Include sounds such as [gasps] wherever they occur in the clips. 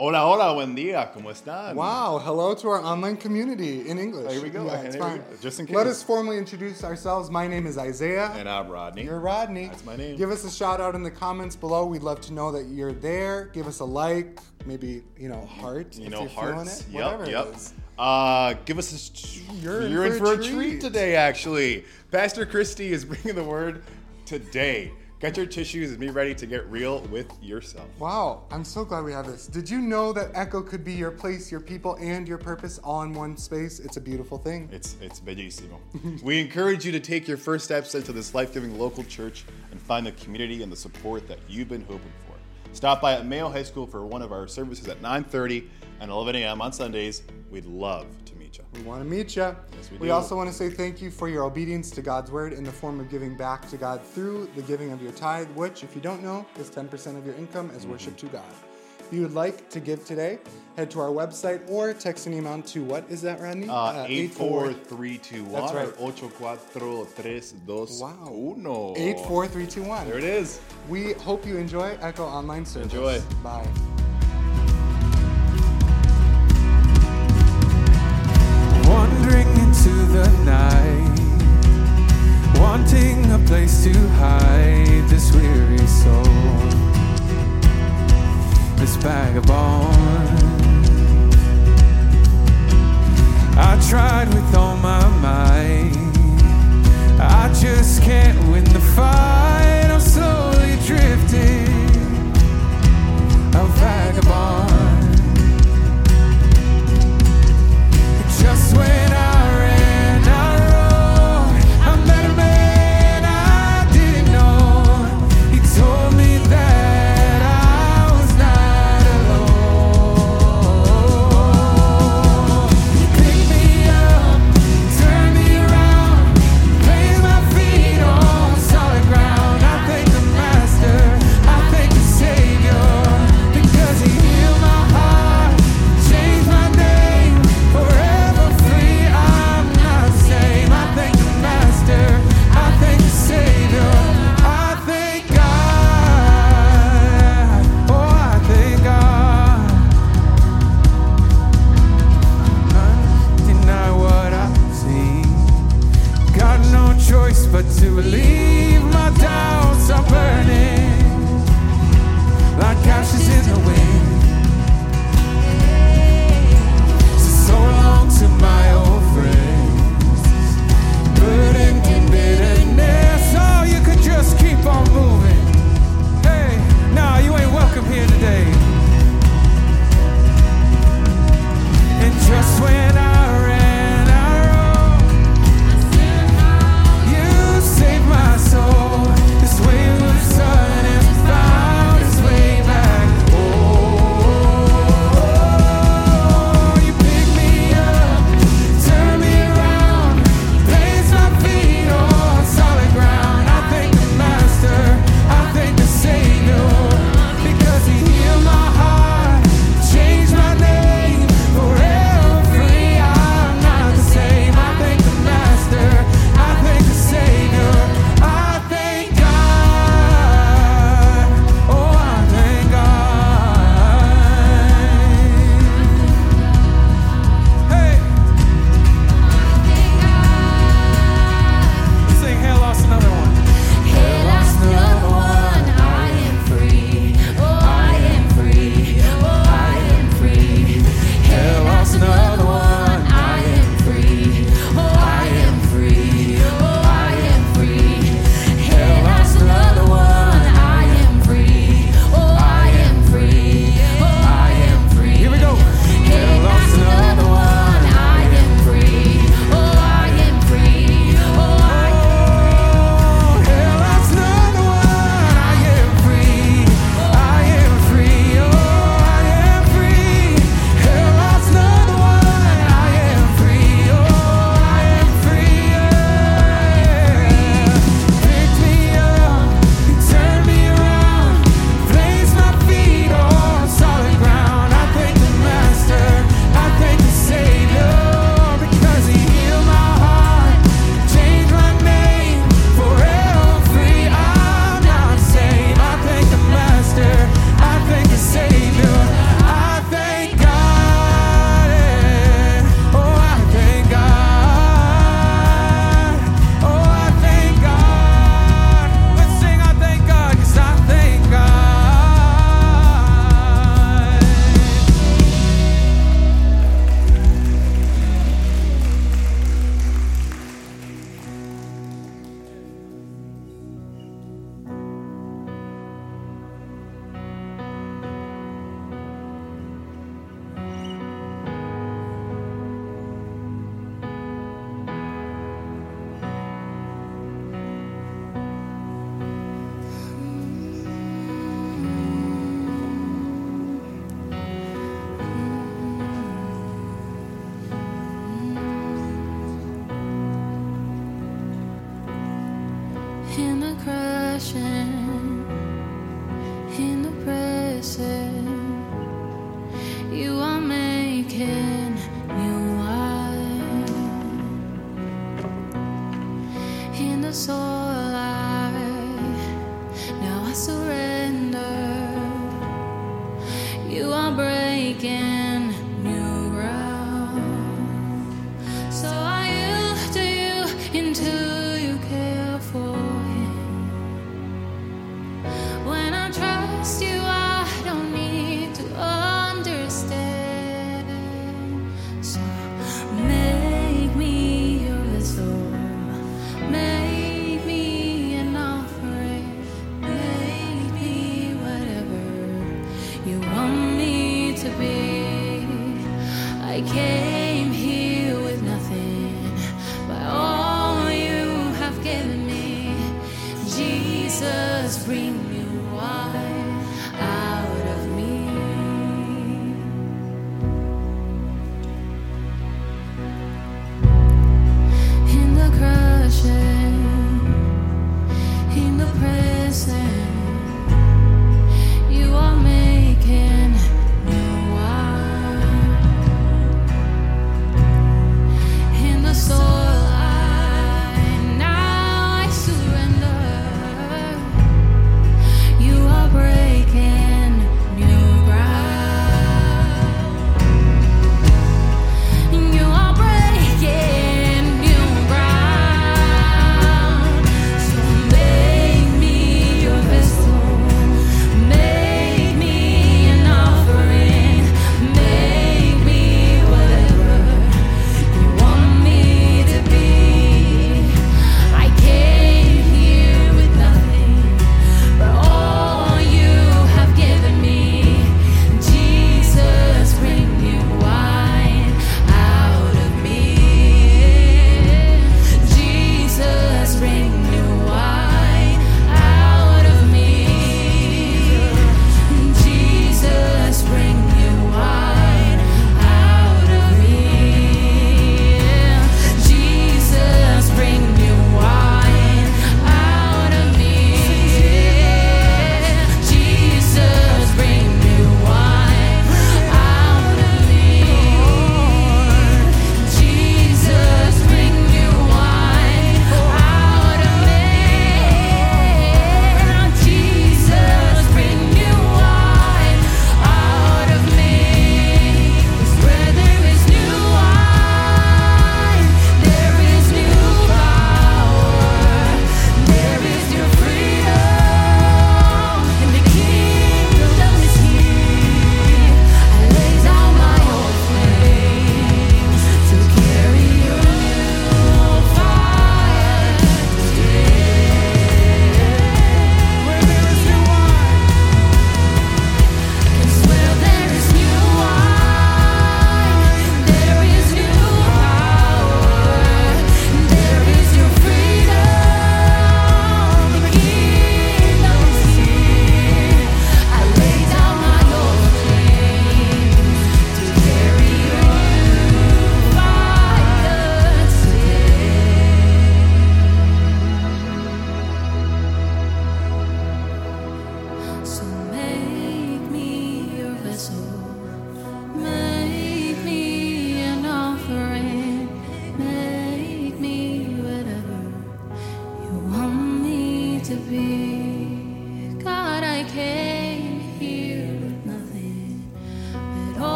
Hola, hola, buen día, ¿cómo están? Wow, hello to our online community in English. Here we go, Yeah, it's fine. go, just in case. Let us formally introduce ourselves. My name is Isaiah. And I'm Rodney. You're Rodney. That's my name. Give us a shout out in the comments below. We'd love to know that you're there. Give us a like, maybe, you know, heart. you if know, hearts. It, Yep, yep. Uh, give us a. sh- You're in you're for in a for a treat. treat. today, actually. Pastor Christy is bringing the word today. Get your tissues and be ready to get real with yourself. Wow, I'm so glad we have this. Did you know that Echo could be your place, your people, and your purpose all in one space? It's a beautiful thing. It's it's bellissimo. [laughs] we encourage you to take your first steps into this life-giving local church and find the community and the support that you've been hoping for. Stop by at Mayo High School for one of our services at 9:30 and 11 a.m. on Sundays. We'd love to meet you. We want to meet you. Yes, we we do. also want to say thank you for your obedience to God's word in the form of giving back to God through the giving of your tithe, which, if you don't know, is 10% of your income as worship Mm-hmm. to God. If you would like to give today, head to our website or text an amount to what is that, Rodney? Uh, 84 84321 That's right. or 84321. Wow. 84321. There it is. We hope you enjoy Echo Online Service. Enjoy. Bye. The night, wanting a place to hide this weary soul, this vagabond. I tried with all my might, I just can't win the fight. I'm slowly drifting, a vagabond.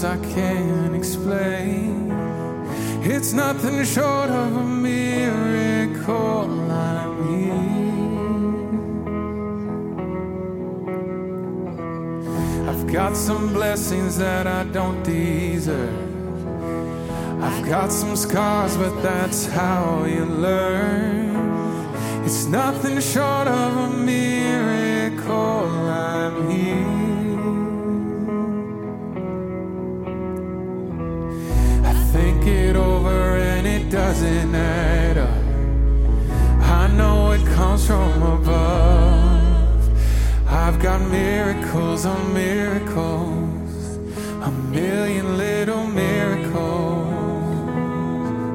Cause I can't explain. It's nothing short of a miracle. I'm here. I've got some blessings that I don't deserve. I've got some scars, but that's miracles on miracles, a million little miracles.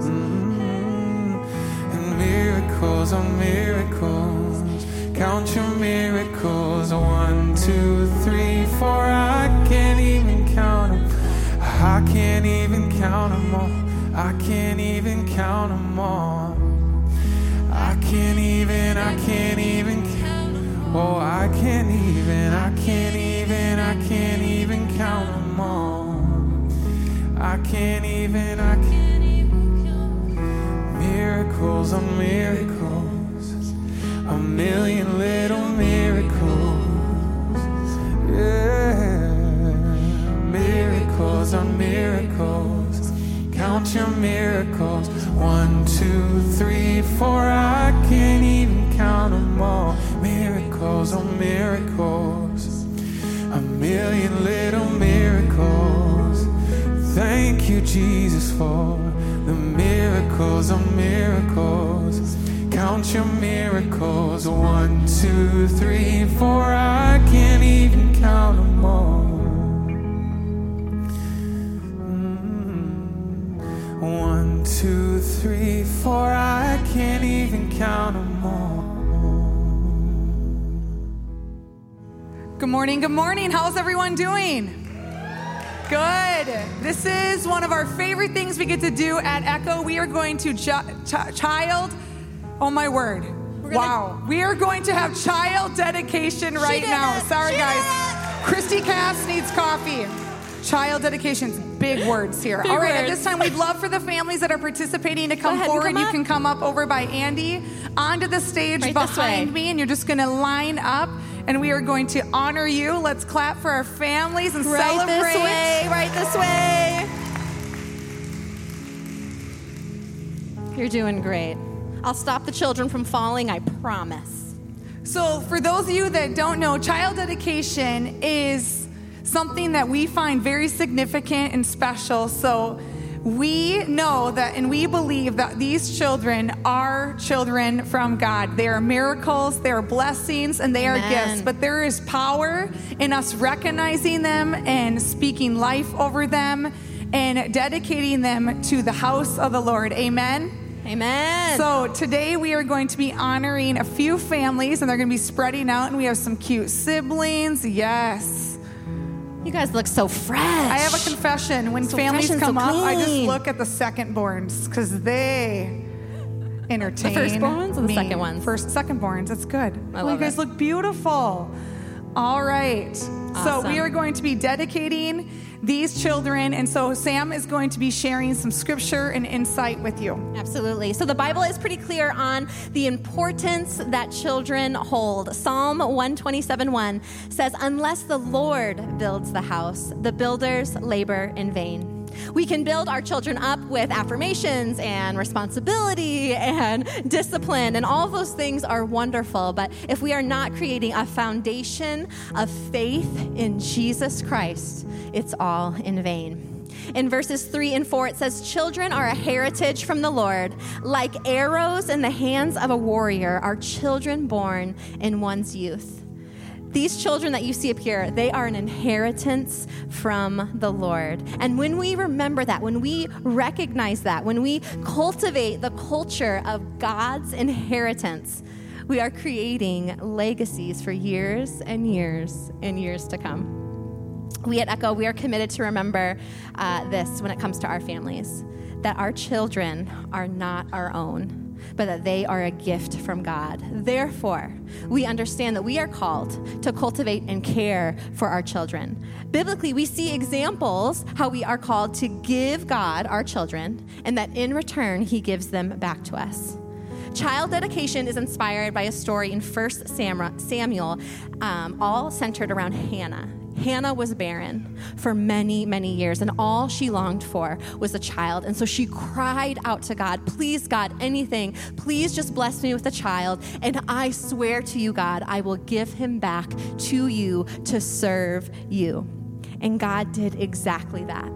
Mm, and miracles on miracles. Count your miracles. One, two, three, four. I can't even count them. I can't even count them all. I can't even count them all. I can't even, I can't even count. Oh, I can't even, I can't even, I can't even count them all. I can't even, I can't even count. miracles on miracles, a million little miracles. Yeah, miracles on miracles. Count your miracles. One, two, three, four. I can't even count them all. Miracles on miracles. A million little miracles. Thank you, Jesus, for the miracles on miracles. Count your miracles. One, two, three, four. I can't even count them all. Mm. One, two, three, four. I can't even count them all. Good morning, good morning. How's everyone doing? Good. This is one of our favorite things we get to do at Echo. We are going to ju- ch- child, oh my word. gonna- wow. We are going to have child dedication right now. it. Sorry, She guys. Christy Cass needs coffee. Child dedications, big words here. Big All right, at this time, we'd love for the families that are participating to come forward. come you can come up over by Andy onto the stage Right behind me, and you're just going to line up, and we are going to honor you. Let's clap for our families and Right celebrate. this way, right this way. You're doing great. I'll stop the children from falling, I promise. So, for those of you that don't know, child dedication is something that we find very significant and special. So, we know that and we believe that these children are children from God. They are miracles, they are blessings, and they are gifts. But there is power in us recognizing them and speaking life over them and dedicating them to the house of the Lord. Amen. Amen. So today we are going to be honoring a few families and they're going to be spreading out and we have some cute siblings. Yes. You guys look so fresh. I have a confession. When So families come so up, I just look at the second borns because they entertain The firstborns or the me. second ones? First, second borns. That's good. I Oh, love you guys it. look beautiful. All right. So we are going to be dedicating these children, and so Sam is going to be sharing some scripture and insight with you. Absolutely. So the Bible is pretty clear on the importance that children hold. Psalm 127:1 says, "Unless the Lord builds the house, the builders labor in vain." We can build our children up with affirmations and responsibility and discipline, and all those things are wonderful. But if we are not creating a foundation of faith in Jesus Christ, it's all in vain. In verses 3 and 4, it says, Children are a heritage from the Lord. Like arrows in the hands of a warrior are children born in one's youth. These children that you see up here, they are an inheritance from the Lord. And when we remember that, when we recognize that, when we cultivate the culture of God's inheritance, we are creating legacies for years and years and years to come. We at Echo, we are committed to remember uh, this when it comes to our families that our children are not our own. But that they are a gift from God. Therefore, we understand that we are called to cultivate and care for our children. Biblically, we see examples how we are called to give God our children, and that in return, He gives them back to us. Child dedication is inspired by a story in 1 Samuel, um, all centered around Hannah. Hannah was barren for many, many years, and all she longed for was a child. And so she cried out to God, Please, God, anything. Please just bless me with a child. And I swear to you, God, I will give him back to you to serve you. And God did exactly that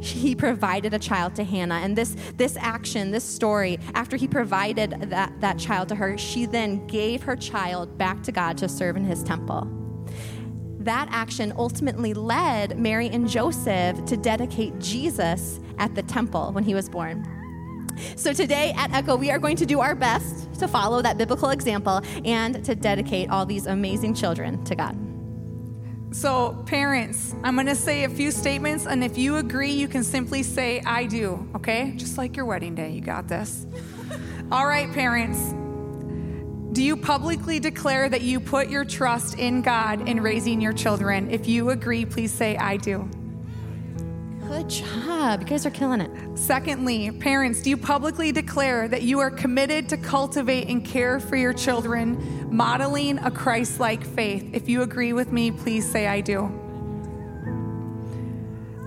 he provided a child to hannah and this this action this story after he provided that that child to her she then gave her child back to god to serve in his temple that action ultimately led mary and joseph to dedicate jesus at the temple when he was born so today at echo we are going to do our best to follow that biblical example and to dedicate all these amazing children to god So, parents, I'm going to say a few statements, and if you agree, you can simply say, I do, okay? Just like your wedding day. You got this. [laughs] All right, parents. Do you publicly declare that you put your trust in God in raising your children? If you agree, please say, I do. good job you guys are killing it Secondly, parents, do you publicly declare that you are committed to cultivate and care for your children, modeling a Christ like faith? If you agree with me, please say, I do.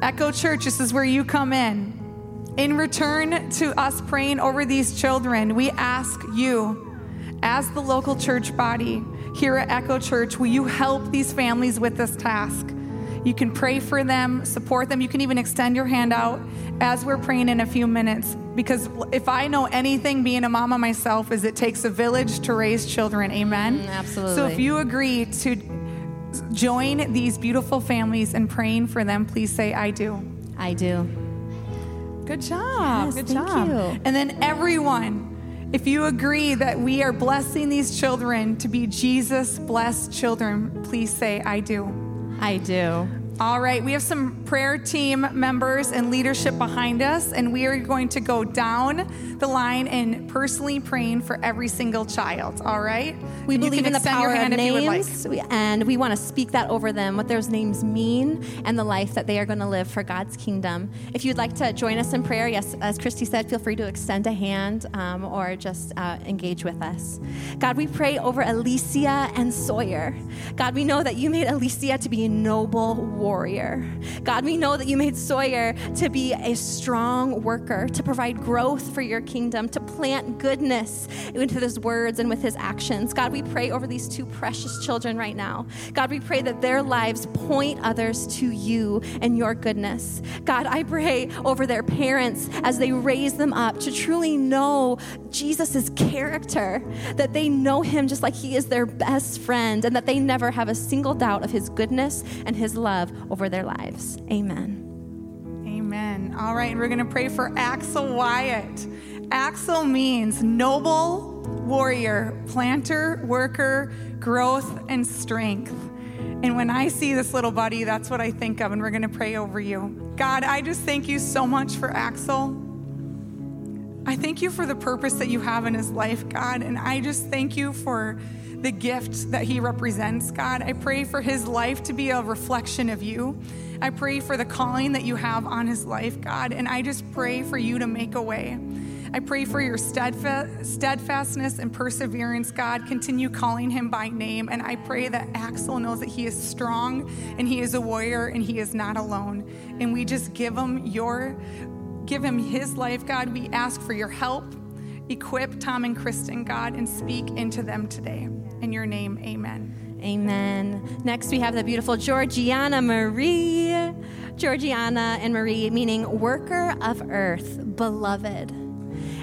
Echo Church, this is where you come in. In return to us praying over these children, we ask you, as the local church body here at Echo Church, will you help these families with this task? You can pray for them, support them. You can even extend your hand out as we're praying in a few minutes. Because if I know anything, being a mama myself, is it takes a village to raise children. Amen? Mm, absolutely. So if you agree to join these beautiful families in praying for them, please say, I do. i do Good job. Yes, Good thank job. you. And then everyone, if you agree that we are blessing these children to be Jesus blessed children, please say, I do. i do All right, we have some prayer team members and leadership behind us, and we are going to go down the line and personally praying for every single child. All right? We And believe in the power of you like. names, and we want to speak that over them, what those names mean, and the life that they are going to live for God's kingdom. If you'd like to join us in prayer, yes, as Christy said, feel free to extend a hand um, or just uh, engage with us. God, we pray over Alicia and Sawyer. God, we know that you made Alicia to be a noble warrior. God, we know that you made Sawyer to be a strong worker, to provide growth for your kingdom, to plant goodness into his words and with his actions. God, we pray over these two precious children right now. God, we pray that their lives point others to you and your goodness. God, I pray over their parents as they raise them up to truly know Jesus' character, that they know him just like he is their best friend, and that they never have a single doubt of his goodness and his love over their lives. Amen. Amen. All right, we're going to pray for Axel Wyatt. Axel means noble warrior, planter, worker, growth, and strength. And when I see this little buddy, that's what I think of, and we're going to pray over you. God, I just thank you so much for Axel. I thank you for the purpose that you have in his life, God, and I just thank you for the gift that he represents, God. I pray for his life to be a reflection of you. I pray for the calling that you have on his life, God, and I just pray for you to make a way. I pray for your steadfa- steadfastness and perseverance, God. Continue calling him by name. And I pray that Axel knows that he is strong and he is a warrior and he is not alone. And we just give him your give him his life, God. We ask for your help. Equip Tom and Kristen, God, and speak into them today. In your name, amen. Amen. Next, we have the beautiful Georgiana Marie. Georgiana and Marie, meaning worker of earth, beloved.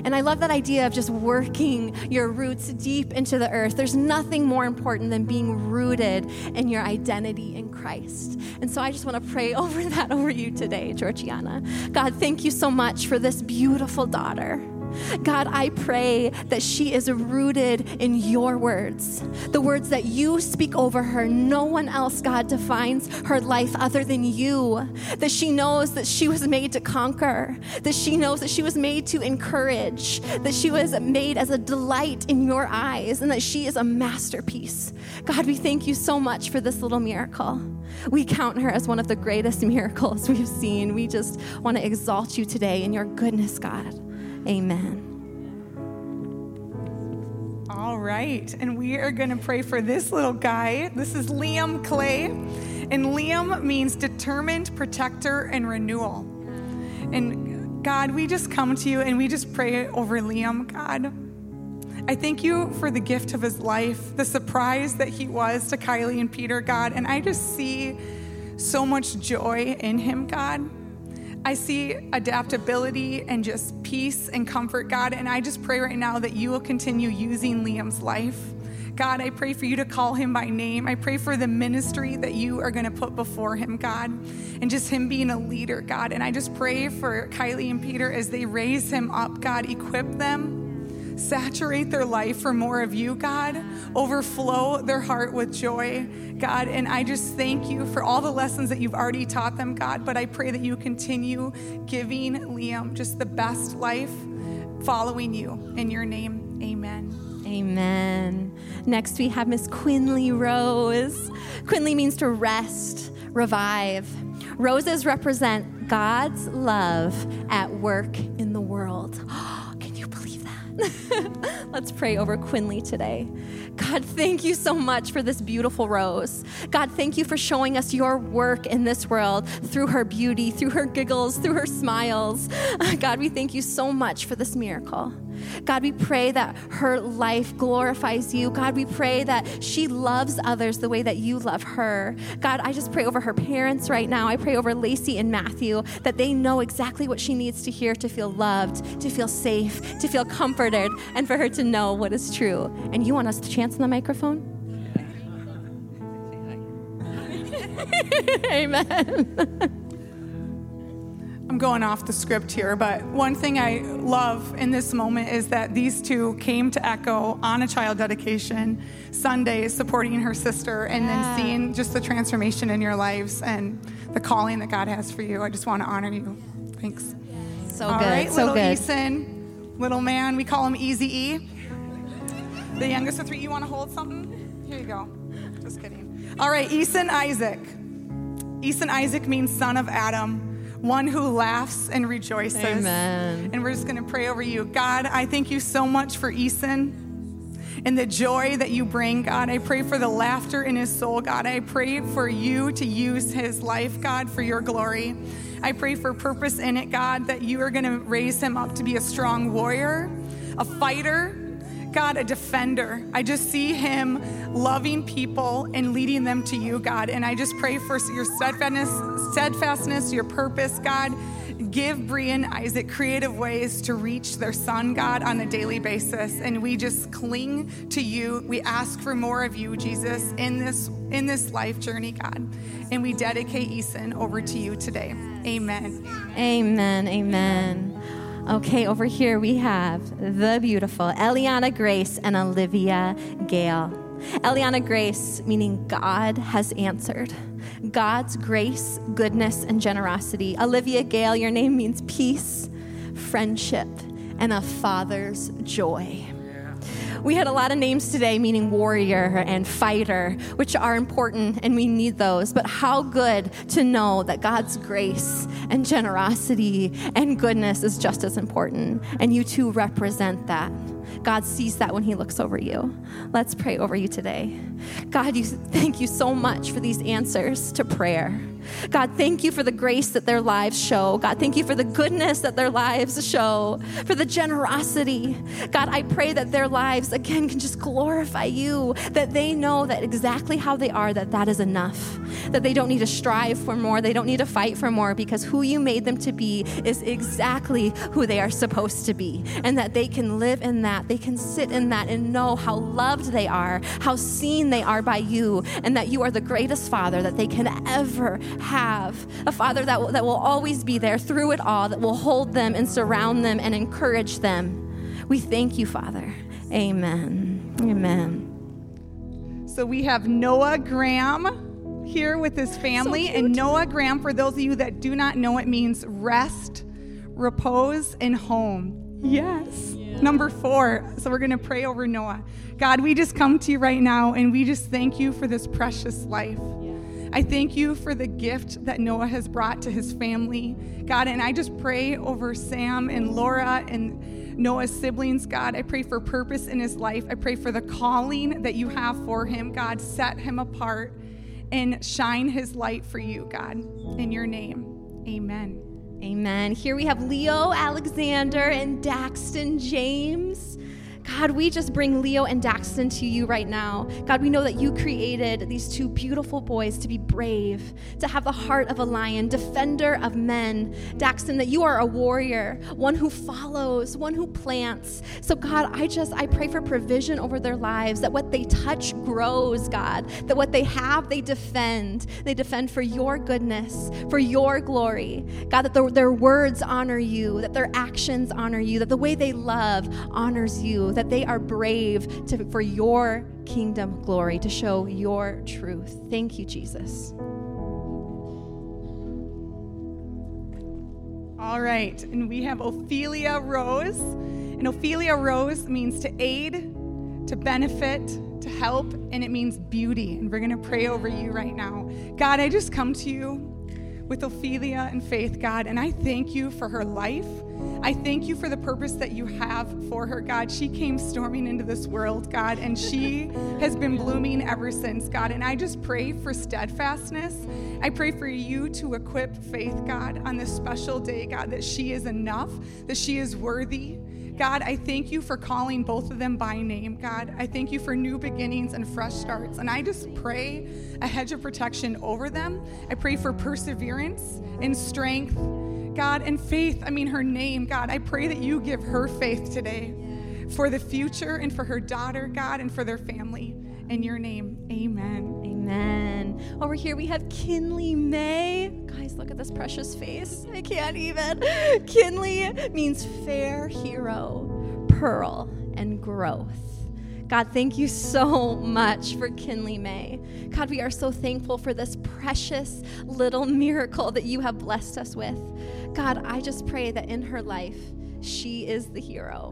And I love that idea of just working your roots deep into the earth. There's nothing more important than being rooted in your identity in Christ. And so I just want to pray [laughs] over that over you today, Georgiana. God, thank you so much for this beautiful daughter. God, I pray that she is rooted in your words, the words that you speak over her. No one else, God, defines her life other than you. That she knows that she was made to conquer, that she knows that she was made to encourage, that she was made as a delight in your eyes, and that she is a masterpiece. God, we thank you so much for this little miracle. We count her as one of the greatest [laughs] miracles we've seen. We just want to exalt you today in your goodness, God. Amen. All right, and we are going to pray for this little guy. This is Liam Clay, and Liam means determined protector and renewal. And God, we just come to you and we just pray over Liam, God. I thank you for the gift of his life, the surprise that he was to Kylie and Peter, God. And I just see so much joy in him, God. I see adaptability and just peace and comfort, God. And I just pray right now that you will continue using Liam's life. God, I pray for you to call him by name. I pray for the ministry that you are going to put before him, God, and just him being a leader, God. And I just pray for Kylie and Peter as they raise him up, God, equip them saturate their life for more of you, God. Overflow their heart with joy, God. And I just thank you for all the lessons that you've already taught them, God. But I pray that you continue giving Liam just the best life following you. In your name, amen. Amen. Next, we have Miss Quinley Rose. Quinley means to rest, revive. Roses represent God's love at work in the world. [gasps] [laughs] Let's pray over Quinley today. God, thank you so much for this beautiful rose. God, thank you for showing us your work in this world through her beauty, through her giggles, through her smiles. [laughs] God, we thank you so much for this miracle. God, we pray that her life glorifies you. God, we pray that she loves others the way that you love her. God, I just pray over her parents right now. I pray over Lacey and Matthew that they know exactly what she needs to hear to feel loved, to feel safe, to feel comforted, and for her to know what is true. And you want us to chance on the microphone? [laughs] [laughs] Amen. [laughs] I'm going off the script here, but one thing I love in this moment is that these two came to Echo on a child dedication Sunday, supporting her sister, and Yeah. then seeing just the transformation in your lives and the calling that God has for you. I just want to honor you. Thanks. So All good. right, so little good. Eason, little man, we call him Easy E. The youngest of three. You want to hold something? Here you go. Just kidding. All right, Eason Isaac. Eason Isaac means son of Adam, one who laughs and rejoices. Amen. And we're just going to pray over you. God, I thank you so much for Eason and the joy that you bring, God. I pray for the laughter in his soul, God. I pray for you to use his life, God, for your glory. I pray for purpose in it, God, that you are going to raise him up to be a strong warrior, a fighter, God, a defender. I just see him loving people and leading them to you, God. And I just pray for your steadfastness, steadfastness, your purpose, God. Give Bree and Isaac creative ways to reach their son, God, on a daily basis. And we just cling to you. We ask for more of you, Jesus, in this in this life journey, God. And we dedicate Eason over to you today. Amen. Amen. Amen. Okay, over here we have the beautiful Eliana Grace and Olivia Gale. Eliana Grace, meaning God has answered. God's grace, goodness, and generosity. Olivia Gale, your name means peace, friendship, and a father's joy. We had a lot of names today, meaning warrior and fighter, which are important and we need those. But how good to know that God's grace and generosity and goodness is just as important. And you too represent that. God sees that when He looks over you. Let's pray over you today. God, you thank you so much for these answers to prayer. God, thank you for the grace that their lives show. God, thank you for the goodness that their lives show, for the generosity. God, I pray that their lives again can just glorify you, that they know that exactly how they are, that that is enough, that they don't need to strive for more, they don't need to fight for more, because who you made them to be is exactly who they are supposed to be, and that they can live in that that. They can sit in that and know how loved they are, how seen they are by you, and that you are the greatest father that they can ever have. A father that will, that will always be there through it all, that will hold them and surround them and encourage them. We thank you, Father. Amen. Amen. So we have Noah Graham here with his family. and Noah Graham, for those of you that do not know, it means rest, repose, and home. Yes. Number four. So we're going to pray over Noah. God, we just come to you right now and we just thank you for this precious life. I thank you for the gift that Noah has brought to his family, God. And I just pray over Sam and Laura and Noah's siblings, God. I pray for purpose in his life. I pray for the calling that you have for him, God. Set him apart and shine his light for you, God. In your name, amen. Amen. Here we have Leo Alexander and Daxton James. God, we just bring Leo and Daxton to you right now. God, we know that you created these two beautiful boys to be brave, to have the heart of a lion, defender of men. Daxton, that you are a warrior, one who follows, one who plants. So, God, I just, I pray for provision over their lives, that what they touch grows, God, that what they have, they defend. They defend for your goodness, for your glory. God, that their, their words honor you, that their actions honor you, that the way they love honors you, that they are brave to, for your kingdom glory, to show your truth. Thank you, Jesus. All right, and we have Ophelia Rose. And Ophelia Rose means to aid, to benefit, to help, and it means beauty. And we're going to pray over you right now. God, I just come to you with Ophelia and Faith, God, and I thank you for her life. I thank you for the purpose that you have for her, God. She came storming into this world, God, and she [laughs] has been blooming ever since, God. And I just pray for steadfastness. I pray for you to equip Faith, God, on this special day, God, that she is enough, that she is worthy. God, I thank you for calling both of them by name, God. I thank you for new beginnings and fresh starts. And I just pray a hedge of protection over them. I pray for perseverance and strength, God, and faith. I mean, her name, God. I pray that you give her faith today for the future and for her daughter, God, and for their family. In your name, amen. Amen. Over here we have Kinley May. Guys, look at this precious face. I can't even. Kinley means fair hero, pearl, and growth. God, thank you so much for Kinley May. God, we are so thankful for this precious little miracle that you have blessed us with. God, I just pray that in her life, she is the hero.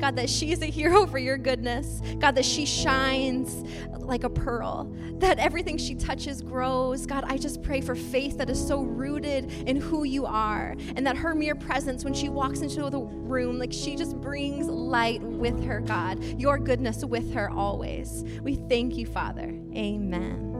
God, that she is a hero for your goodness. God, that she shines like a pearl, that everything she touches grows. God, I just pray for faith that is so rooted in who you are, and that her mere presence when she walks into the room, like she just brings light with her, God, your goodness with her always. We thank you, Father. Amen.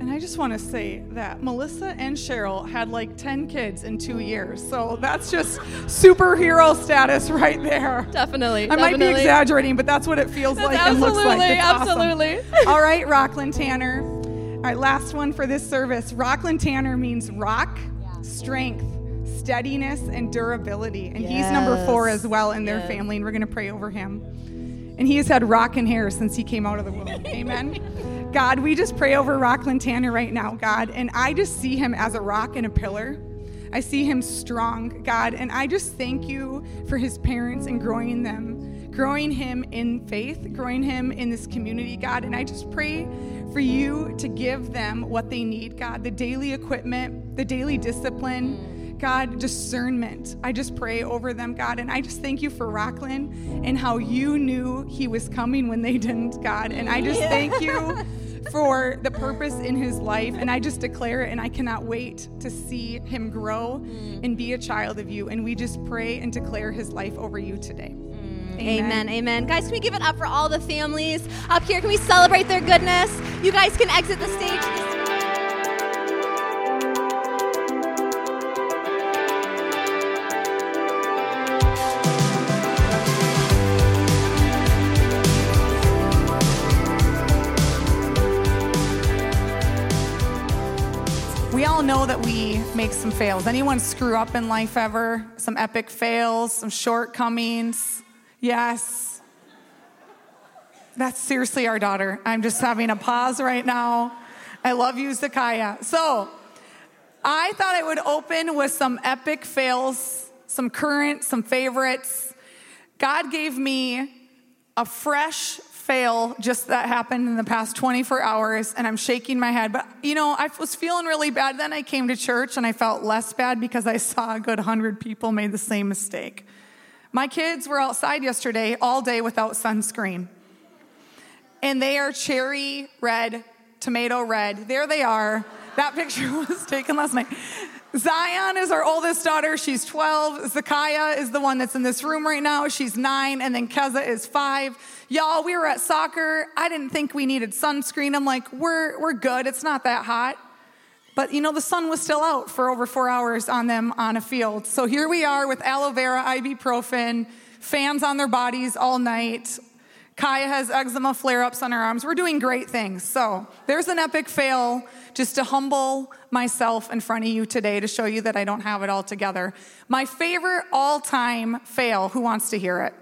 And I just want to say that Melissa and Cheryl had like 10 kids in two years. So that's just superhero status right there. Definitely. I might be exaggerating, but that's what it feels That's like and looks like. absolutely, It's awesome. absolutely. [laughs] All right, Rockland Tanner. All right, last one for this service. Rockland Tanner means rock, strength, steadiness, and durability. And he's number four as well in their Yes. family, and we're going to pray over him. And he has had rockin' hair since he came out of the womb. [laughs] Amen. God, we just pray over Rockland Tanner right now, God. And I just see him as a rock and a pillar. I see him strong, God. And I just thank you for his parents and growing them, growing him in faith, growing him in this community, God. And I just pray for you to give them what they need, God the daily equipment, the daily discipline. God, discernment. I just pray over them, God. And I just thank you for Rockland and how you knew he was coming when they didn't, God. And I just thank you [laughs] for the purpose in his life. And I just declare it, and I cannot wait to see him grow mm. and be a child of you. And we just pray and declare his life over you today. Mm. Amen. Amen. Guys, can we give it up for all the families up here? Can we celebrate their goodness? You guys can exit the stage. Make some fails. Anyone screw up in life ever? Some epic fails, some shortcomings? Yes. That's seriously our daughter. I'm just having a pause right now. I love you, Zakaya. So, I thought I would open with some epic fails, some current, some favorites. God gave me a fresh fail just that happened in the past 24 hours, and I'm shaking my head. But you know, I was feeling really bad. Then I came to church and I felt less bad because I saw a good 100 people made the same mistake. My kids were outside yesterday all day without sunscreen, and they are cherry red, tomato red. There they are. That picture [laughs] was taken last night. Zion is our oldest daughter. She's 12. Zakaya is the one that's in this room right now. She's nine. And then Keza is five. Y'all, we were at soccer. I didn't think we needed sunscreen. I'm like, we're, we're good. It's not that hot. But you know, the sun was still out for over four hours on them on a field. So here we are with aloe vera, ibuprofen, fans on their bodies all night. Kaya has eczema flare ups on her arms. We're doing great things. So there's an epic fail just to humble myself in front of you today to show you that I don't have it all together. My favorite all time fail, who wants to hear it?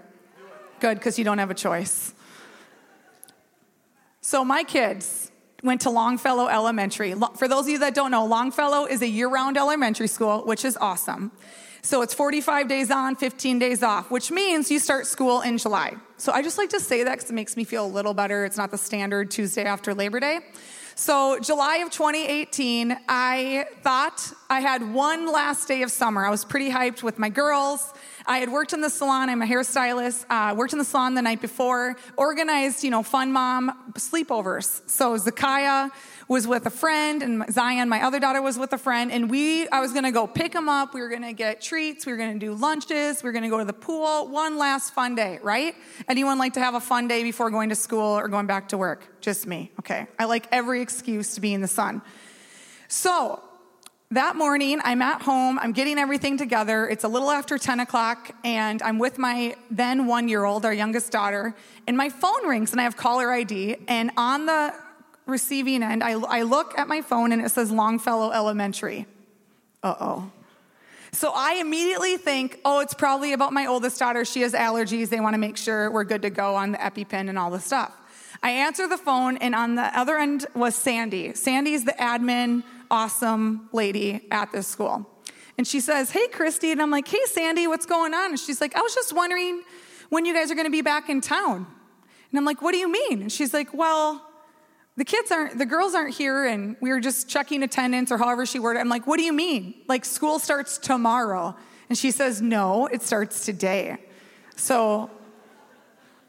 Good, because you don't have a choice. So, my kids went to Longfellow Elementary. For those of you that don't know, Longfellow is a year round elementary school, which is awesome. So, it's 45 days on, 15 days off, which means you start school in July. So, I just like to say that because it makes me feel a little better. It's not the standard Tuesday after Labor Day. So, July of 2018, I thought I had one last day of summer. I was pretty hyped with my girls. I had worked in the salon. I'm a hairstylist. Uh, worked in the salon the night before. Organized, you know, fun mom sleepovers. So Zakaya was with a friend, and Zion, my other daughter, was with a friend. And we, I was to go pick them up. We were to get treats. We were to do lunches. We were to go to the pool. One last fun day, right? Anyone like to have a fun day before going to school or going back to work? Just me. Okay. I like every excuse to be in the sun. So that morning, I'm at home, I'm getting everything together. It's a little after 10 o'clock, and I'm with my then one year old, our youngest daughter, and my phone rings, and I have caller ID. And on the receiving end, I, I look at my phone, and it says Longfellow Elementary. Uh oh. So I immediately think, oh, it's probably about my oldest daughter. She has allergies. They want to make sure we're good to go on the EpiPen and all the stuff. I answer the phone, and on the other end was Sandy. Sandy's the admin, awesome lady at this school. And she says, Hey, Christy. And I'm like, Hey, Sandy, what's going on? And she's like, I was just wondering when you guys are going to be back in town. And I'm like, What do you mean? And she's like, Well, the kids aren't, the girls aren't here, and we were just checking attendance or however she worded it. I'm like, What do you mean? Like, school starts tomorrow. And she says, No, it starts today. So,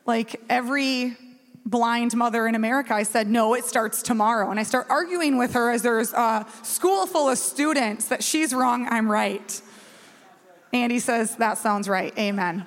like, every blind mother in America, I said, no, it starts tomorrow. And I start arguing with her as there's a school full of students that she's wrong, I'm right. Andy says, that sounds right. Amen.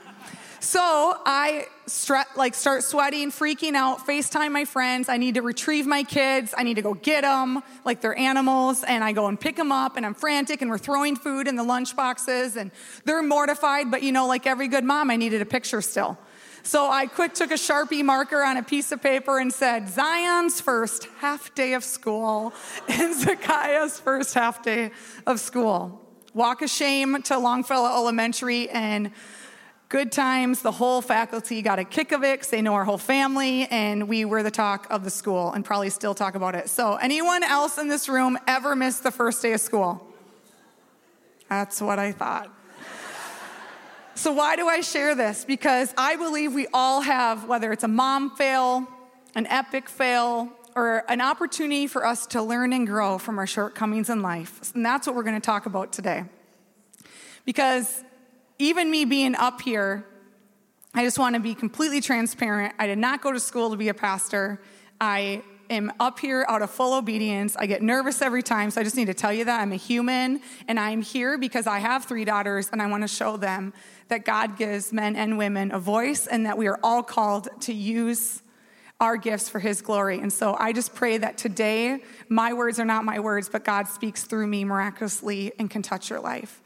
So I stre- like start sweating, freaking out, FaceTime my friends. I need to retrieve my kids. I need to go get them like they're animals. And I go and pick them up and I'm frantic and we're throwing food in the lunch boxes and they're mortified. But you know, like every good mom, I needed a picture still. So I quick took a Sharpie marker on a piece of paper and said, Zion's first half day of school [laughs] and Zakaya's first half day of school. Walk of shame to Longfellow Elementary and good times. The whole faculty got a kick of it 'cause they know our whole family, and we were the talk of the school and probably still talk about it. So, anyone else in this room ever missed the first day of school? That's what I thought. So, why do I share this? Because I believe we all have, whether it's a mom fail, an epic fail, or an opportunity for us to learn and grow from our shortcomings in life. And that's what we're going to talk about today. Because even me being up here, I just want to be completely transparent. I did not go to school to be a pastor. I am up here out of full obedience. I get nervous every time, so I just need to tell you that I'm a human and I'm here because I have three daughters and I want to show them that God gives men and women a voice and that we are all called to use our gifts for his glory. And so I just pray that today my words are not my words, but God speaks through me miraculously and can touch your life.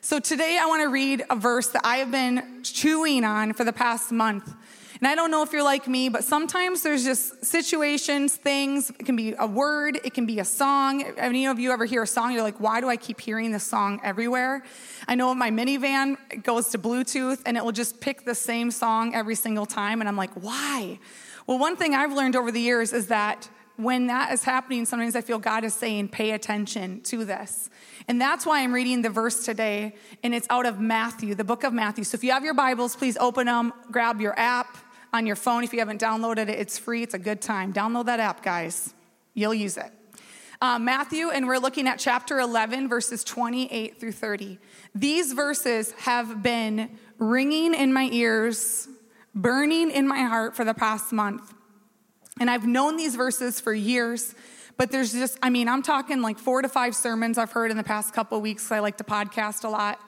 So today I want to read a verse that I have been chewing on for the past month. And I don't know if you're like me, but sometimes there's just situations, things. It can be a word, it can be a song. Any of you ever hear a song, you're like, why do I keep hearing this song everywhere? I know my minivan goes to Bluetooth and it will just pick the same song every single time. And I'm like, why? Well, one thing I've learned over the years is that when that is happening, sometimes I feel God is saying, pay attention to this. And that's why I'm reading the verse today, and it's out of Matthew, the book of Matthew. So if you have your Bibles, please open them, grab your app on your phone. If you haven't downloaded it, it's free, it's a good time. Download that app, guys. You'll use it. Uh, Matthew, and we're looking at chapter 11, verses 28 through 30. These verses have been ringing in my ears, burning in my heart for the past month. And I've known these verses for years, but there's just, I mean, I'm talking like four to five sermons I've heard in the past couple weeks I like to podcast a lot,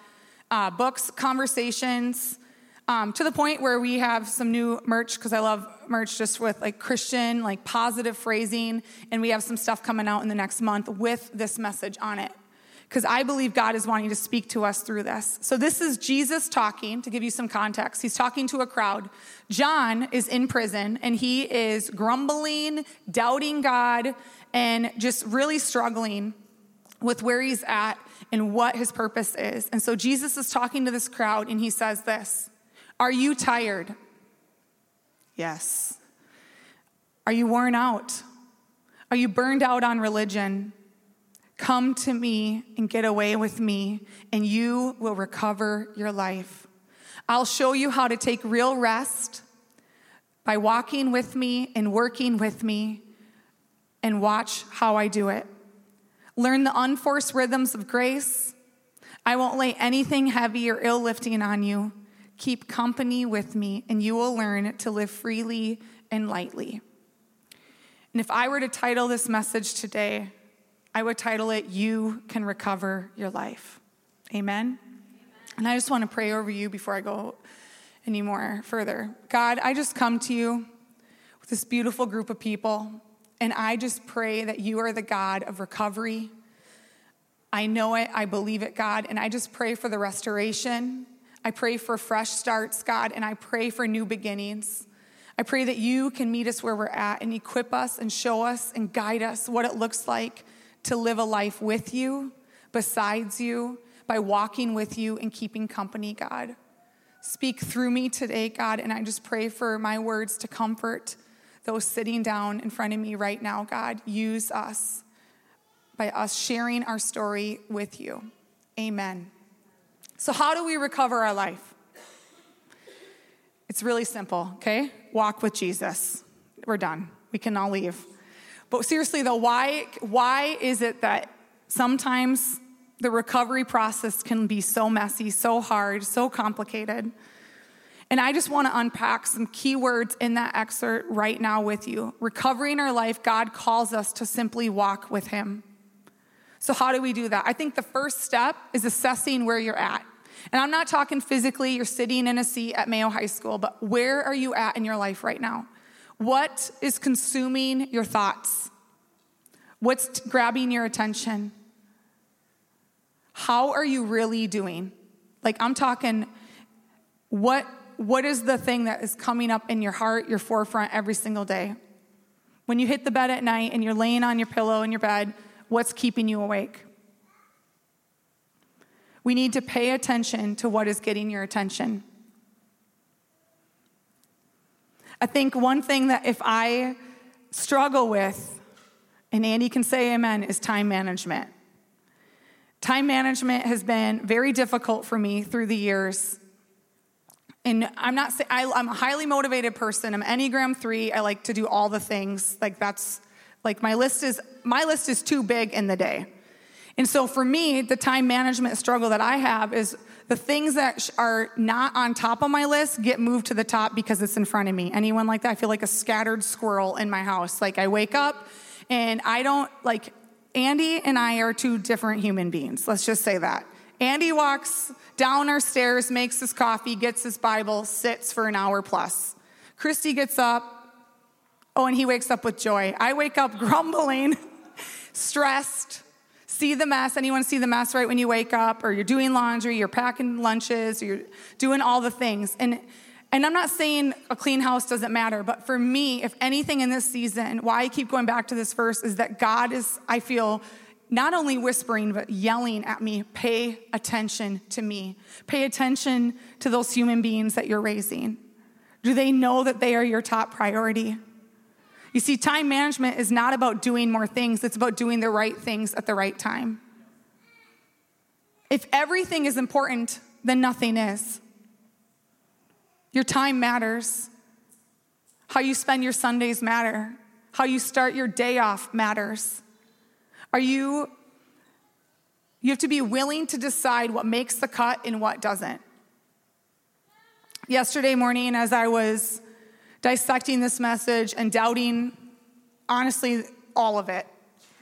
uh, books, conversations, um, to the point where we have some new merch because I love merch just with like Christian, like positive phrasing. And we have some stuff coming out in the next month with this message on it because I believe God is wanting to speak to us through this. So, this is Jesus talking, to give you some context. He's talking to a crowd. John is in prison and he is grumbling, doubting God, and just really struggling with where he's at and what his purpose is. And so, Jesus is talking to this crowd and he says this Are you tired? Yes. Are you worn out? Are you burned out on religion? Come to me and get away with me, and you will recover your life. I'll show you how to take real rest by walking with me and working with me, and watch how I do it. Learn the unforced rhythms of grace. I won't lay anything heavy or ill lifting on you. Keep company with me, and you will learn to live freely and lightly. And if I were to title this message today, I would title it, You Can Recover Your Life. Amen? And I just want to pray over you before I go any more further. God, I just come to you with this beautiful group of people, and I just pray that you are the God of recovery. I know it, I believe it, God, and I just pray for the restoration. I pray for fresh starts, God, and I pray for new beginnings. I pray that you can meet us where we're at and equip us and show us and guide us what it looks like to live a life with you, besides you, by walking with you and keeping company, God. Speak through me today, God, and I just pray for my words to comfort those sitting down in front of me right now, God. Use us by us sharing our story with you. Amen. So, how do we recover our life? It's really simple, okay? Walk with Jesus. We're done. We can all leave. But seriously though, why why is it that sometimes the recovery process can be so messy, so hard, so complicated? And I just want to unpack some key words in that excerpt right now with you. Recovering our life, God calls us to simply walk with Him. So, how do we do that? I think the first step is assessing where you're at. And I'm not talking physically, you're sitting in a seat at Mayo High School, but where are you at in your life right now? What is consuming your thoughts? What's grabbing your attention? How are you really doing? Like, I'm talking, what, what is the thing that is coming up in your heart, your forefront every single day? When you hit the bed at night and you're laying on your pillow in your bed, what's keeping you awake? We need to pay attention to what is getting your attention. I think one thing that if I struggle with, and Andy can say amen, is time management. Time management has been very difficult for me through the years. And I'm not saying I'm a highly motivated person. I'm Enneagram 3. I like to do all the things. Like that's like my list is my list is too big in the day. And so for me, the time management struggle that I have is the things that are not on top of my list get moved to the top because it's in front of me. Anyone like that? I feel like a scattered squirrel in my house. Like I wake up and I don't like Andy and I are two different human beings. Let's just say that. Andy walks down our stairs, makes his coffee, gets his Bible, sits for an hour plus. Christy gets up. Oh, and he wakes up with joy. I wake up [laughs] grumbling, stressed, see the mess. Anyone see the mess right when you wake up, or you're doing laundry, you're packing lunches, you're doing all the things. And And I'm not saying a clean house doesn't matter, but for me, if anything in this season, why I keep going back to this verse is that God is, I feel, not only whispering, but yelling at me, pay attention to me. Pay attention to those human beings that you're raising. Do they know that they are your top priority? You see, time management is not about doing more things, it's about doing the right things at the right time. If everything is important, then nothing is. Your time matters. How you spend your Sundays matter. How you start your day off matters. Are you you have to be willing to decide what makes the cut and what doesn't. Yesterday morning as I was dissecting this message and doubting honestly all of it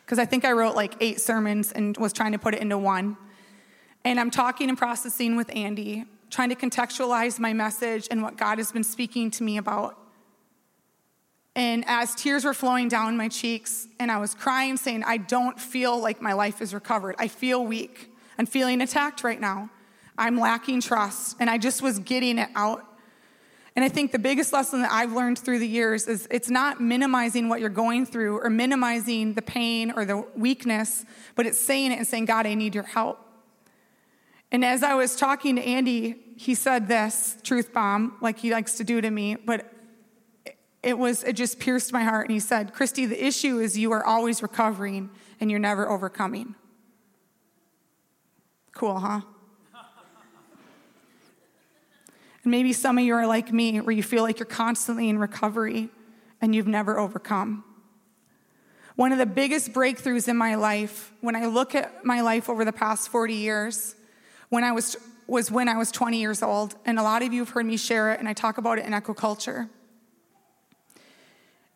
because I think I wrote like 8 sermons and was trying to put it into one. And I'm talking and processing with Andy trying to contextualize my message and what God has been speaking to me about. And as tears were flowing down my cheeks, and I was crying, saying, I don't feel like my life is recovered. I feel weak. I'm feeling attacked right now. I'm lacking trust. And I just was getting it out. And I think the biggest lesson that I've learned through the years is it's not minimizing what you're going through or minimizing the pain or the weakness, but it's saying it and saying, God, I need your help. And as I was talking to Andy, he said this truth bomb, like he likes to do to me, but it was it just pierced my heart. And he said, Christy, the issue is you are always recovering and you're never overcoming. Cool, huh? [laughs] And maybe some of you are like me, where you feel like you're constantly in recovery and you've never overcome. One of the biggest breakthroughs in my life, when I look at my life over the past 40 years, when I was, was when I was 20 years old. And a lot of you have heard me share it, and I talk about it in Echo Culture.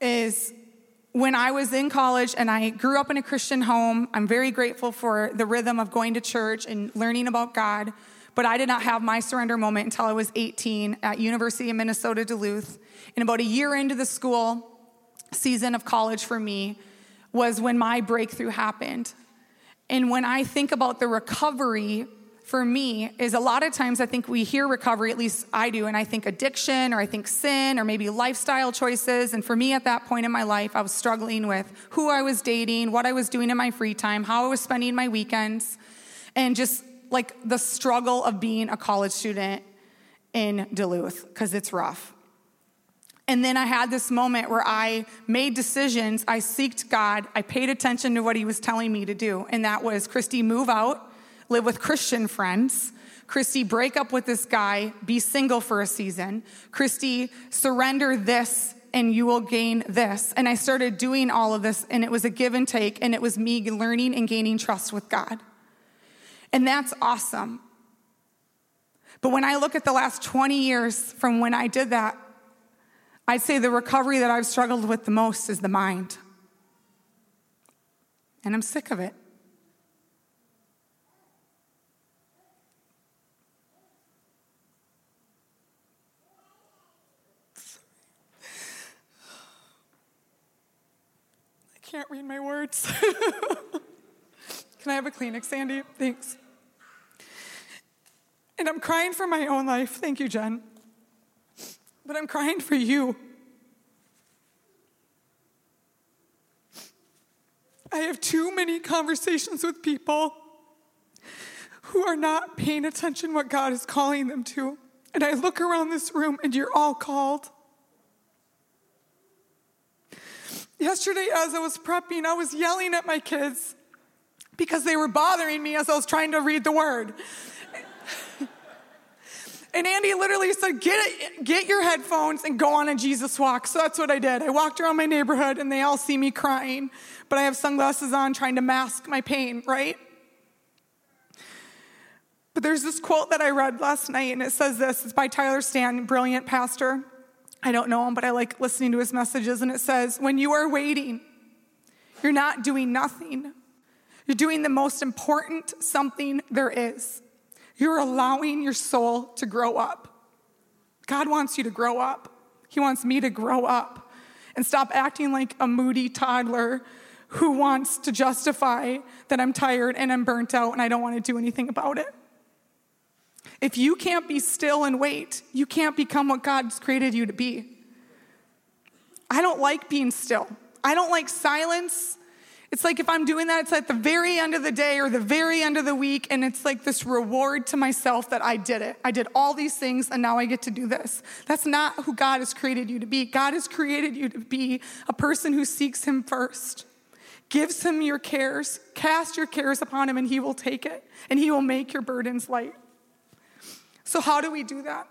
Is when I was in college and I grew up in a Christian home, I'm very grateful for the rhythm of going to church and learning about God. But I did not have my surrender moment until I was 18 at University of Minnesota Duluth. And about a year into the school season of college for me was when my breakthrough happened. And when I think about the recovery for me is a lot of times I think we hear recovery, at least I do, and I think addiction or I think sin or maybe lifestyle choices. And for me at that point in my life, I was struggling with who I was dating, what I was doing in my free time, how I was spending my weekends, and just like the struggle of being a college student in Duluth, because it's rough. And then I had this moment where I made decisions. I seeked God. I paid attention to what He was telling me to do. And that was Christy, move out live with Christian friends. Christy, break up with this guy, be single for a season. Christy, surrender this and you will gain this. And I started doing all of this, and it was a give and take, and it was me learning and gaining trust with God. And that's awesome. But when I look at the last 20 years from when I did that, I'd say the recovery that I've struggled with the most is the mind. And I'm sick of it. Can't read my words. [laughs] Can I have a Kleenex, Sandy? Thanks. And I'm crying for my own life. Thank you, Jen. But I'm crying for you. I have too many conversations with people who are not paying attention what God is calling them to. And I look around this room and you're all called. Yesterday, as I was prepping, I was yelling at my kids because they were bothering me as I was trying to read the word. [laughs] and Andy literally said, get, get your headphones and go on a Jesus walk. So that's what I did. I walked around my neighborhood and they all see me crying, but I have sunglasses on trying to mask my pain, right? But there's this quote that I read last night, and it says this it's by Tyler Staton, brilliant pastor. I don't know him, but I like listening to his messages. And it says, When you are waiting, you're not doing nothing. You're doing the most important something there is. You're allowing your soul to grow up. God wants you to grow up. He wants me to grow up and stop acting like a moody toddler who wants to justify that I'm tired and I'm burnt out and I don't want to do anything about it. If you can't be still and wait, you can't become what God's created you to be. I don't like being still. I don't like silence. It's like if I'm doing that, it's at the very end of the day or the very end of the week, and it's like this reward to myself that I did it. I did all these things, and now I get to do this. That's not who God has created you to be. God has created you to be a person who seeks Him first, gives Him your cares, cast your cares upon Him, and He will take it, and He will make your burdens light. So, how do we do that?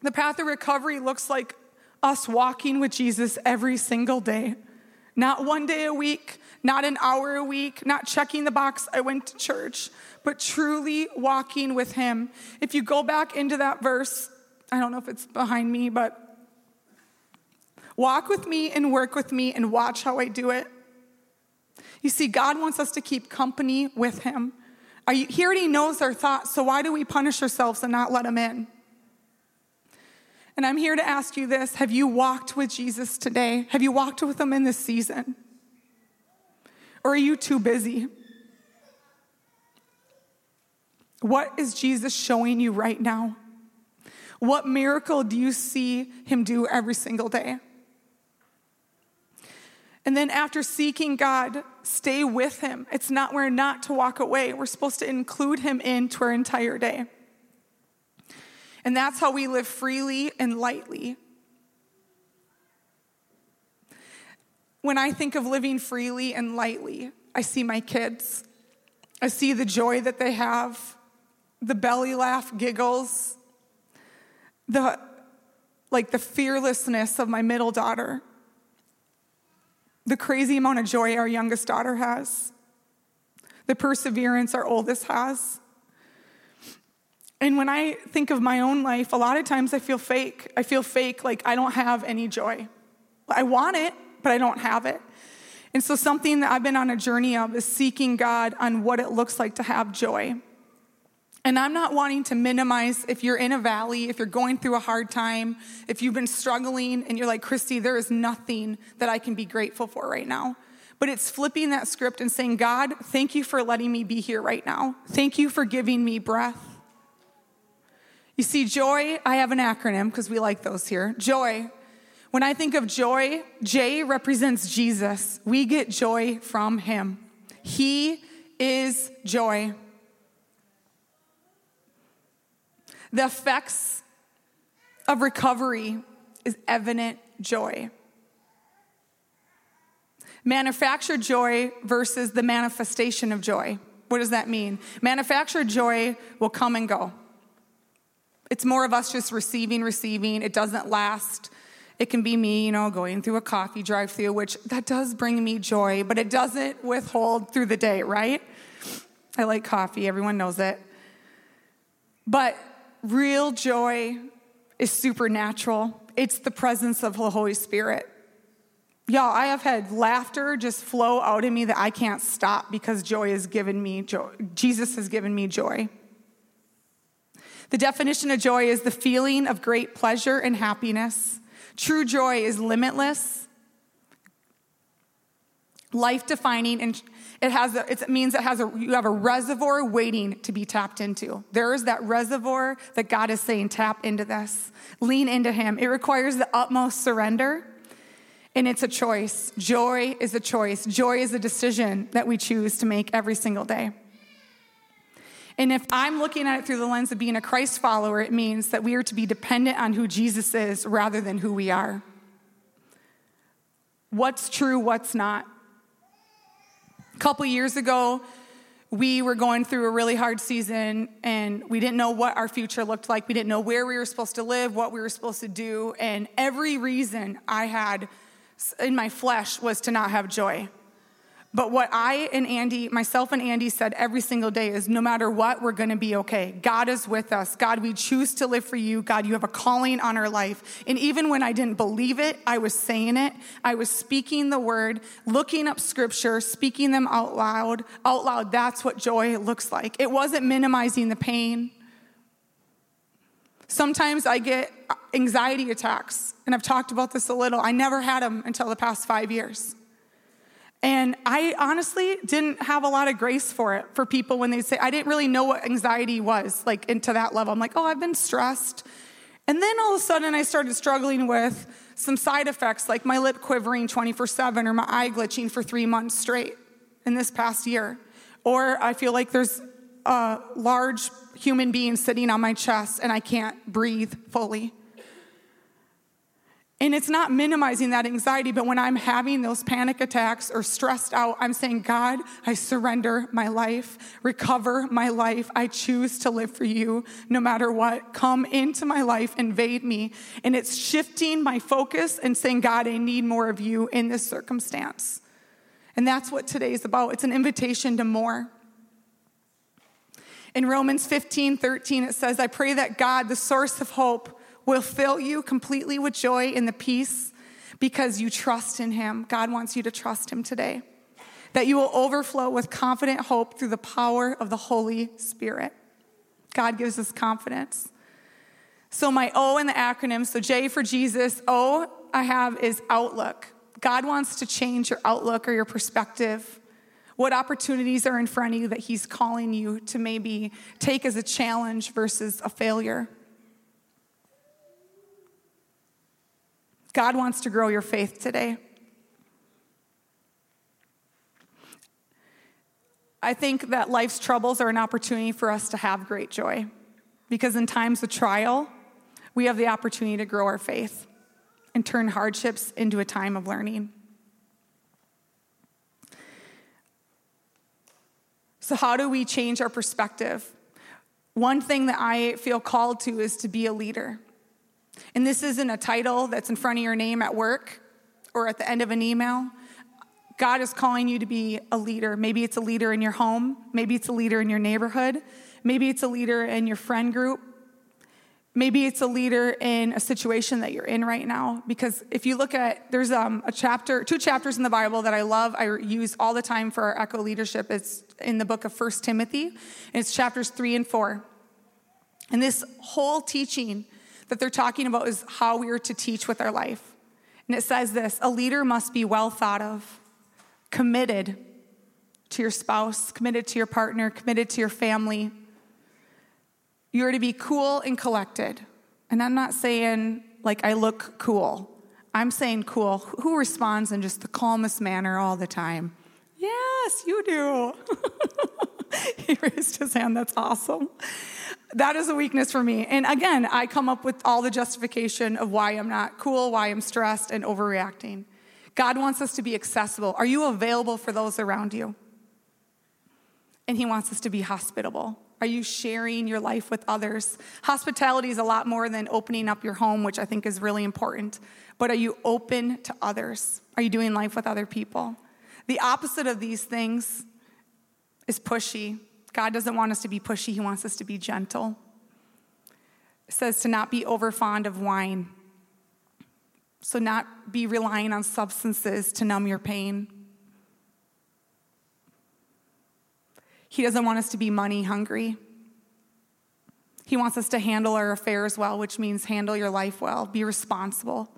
The path of recovery looks like us walking with Jesus every single day. Not one day a week, not an hour a week, not checking the box, I went to church, but truly walking with Him. If you go back into that verse, I don't know if it's behind me, but walk with me and work with me and watch how I do it. You see, God wants us to keep company with Him. You, he already knows our thoughts, so why do we punish ourselves and not let Him in? And I'm here to ask you this Have you walked with Jesus today? Have you walked with Him in this season? Or are you too busy? What is Jesus showing you right now? What miracle do you see Him do every single day? And then after seeking God, stay with Him. It's not, we're not to walk away. We're supposed to include Him into our entire day. And that's how we live freely and lightly. When I think of living freely and lightly, I see my kids. I see the joy that they have, the belly laugh giggles, the like the fearlessness of my middle daughter, the crazy amount of joy our youngest daughter has, the perseverance our oldest has. And when I think of my own life, a lot of times I feel fake. I feel fake, like I don't have any joy. I want it, but I don't have it. And so, something that I've been on a journey of is seeking God on what it looks like to have joy. And I'm not wanting to minimize if you're in a valley, if you're going through a hard time, if you've been struggling and you're like, Christy, there is nothing that I can be grateful for right now. But it's flipping that script and saying, God, thank you for letting me be here right now. Thank you for giving me breath. You see, joy, I have an acronym because we like those here. Joy. When I think of joy, J represents Jesus. We get joy from him. He is joy. The effects of recovery is evident joy. Manufactured joy versus the manifestation of joy. What does that mean? Manufactured joy will come and go. It's more of us just receiving, receiving. It doesn't last. It can be me, you know, going through a coffee drive through, which that does bring me joy, but it doesn't withhold through the day, right? I like coffee, everyone knows it. But real joy is supernatural, it's the presence of the Holy Spirit. Y'all, I have had laughter just flow out of me that I can't stop because joy has given me joy. Jesus has given me joy. The definition of joy is the feeling of great pleasure and happiness. True joy is limitless, life defining, and it has a, it means it has a you have a reservoir waiting to be tapped into. There is that reservoir that God is saying, tap into this, lean into Him. It requires the utmost surrender. And it's a choice. Joy is a choice. Joy is a decision that we choose to make every single day. And if I'm looking at it through the lens of being a Christ follower, it means that we are to be dependent on who Jesus is rather than who we are. What's true, what's not. Couple years ago, we were going through a really hard season and we didn't know what our future looked like. We didn't know where we were supposed to live, what we were supposed to do. And every reason I had in my flesh was to not have joy. But what I and Andy, myself and Andy said every single day is no matter what, we're gonna be okay. God is with us. God, we choose to live for you. God, you have a calling on our life. And even when I didn't believe it, I was saying it. I was speaking the word, looking up scripture, speaking them out loud. Out loud, that's what joy looks like. It wasn't minimizing the pain. Sometimes I get anxiety attacks, and I've talked about this a little. I never had them until the past five years. And I honestly didn't have a lot of grace for it for people when they say, I didn't really know what anxiety was, like into that level. I'm like, oh, I've been stressed. And then all of a sudden, I started struggling with some side effects like my lip quivering 24 7 or my eye glitching for three months straight in this past year. Or I feel like there's a large human being sitting on my chest and I can't breathe fully. And it's not minimizing that anxiety, but when I'm having those panic attacks or stressed out, I'm saying, God, I surrender my life, recover my life. I choose to live for you no matter what. Come into my life, invade me. And it's shifting my focus and saying, God, I need more of you in this circumstance. And that's what today is about. It's an invitation to more. In Romans 15, 13, it says, I pray that God, the source of hope, will fill you completely with joy in the peace because you trust in Him. God wants you to trust Him today. That you will overflow with confident hope through the power of the Holy Spirit. God gives us confidence. So, my O in the acronym, so J for Jesus, O I have is outlook. God wants to change your outlook or your perspective. What opportunities are in front of you that He's calling you to maybe take as a challenge versus a failure? God wants to grow your faith today. I think that life's troubles are an opportunity for us to have great joy because in times of trial, we have the opportunity to grow our faith and turn hardships into a time of learning. So, how do we change our perspective? One thing that I feel called to is to be a leader. And this isn't a title that's in front of your name at work or at the end of an email. God is calling you to be a leader. Maybe it's a leader in your home, maybe it's a leader in your neighborhood, maybe it's a leader in your friend group. Maybe it's a leader in a situation that you're in right now. Because if you look at, there's um, a chapter, two chapters in the Bible that I love, I use all the time for our Echo leadership. It's in the book of First Timothy, and it's chapters three and four. And this whole teaching that they're talking about is how we are to teach with our life. And it says this a leader must be well thought of, committed to your spouse, committed to your partner, committed to your family. You are to be cool and collected. And I'm not saying like I look cool. I'm saying cool. Who responds in just the calmest manner all the time? Yes, you do. [laughs] he raised his hand. That's awesome. That is a weakness for me. And again, I come up with all the justification of why I'm not cool, why I'm stressed and overreacting. God wants us to be accessible. Are you available for those around you? And He wants us to be hospitable. Are you sharing your life with others? Hospitality is a lot more than opening up your home, which I think is really important. But are you open to others? Are you doing life with other people? The opposite of these things is pushy. God doesn't want us to be pushy, He wants us to be gentle. It says to not be over fond of wine. So, not be relying on substances to numb your pain. He doesn't want us to be money hungry. He wants us to handle our affairs well, which means handle your life well, be responsible.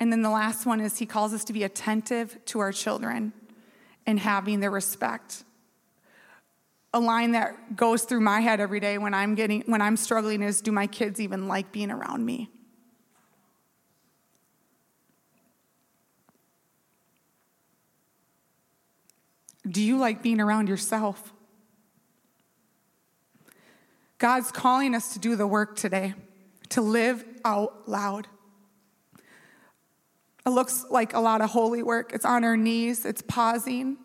And then the last one is he calls us to be attentive to our children and having their respect. A line that goes through my head every day when I'm getting when I'm struggling is do my kids even like being around me? Do you like being around yourself? God's calling us to do the work today, to live out loud. It looks like a lot of holy work. It's on our knees, it's pausing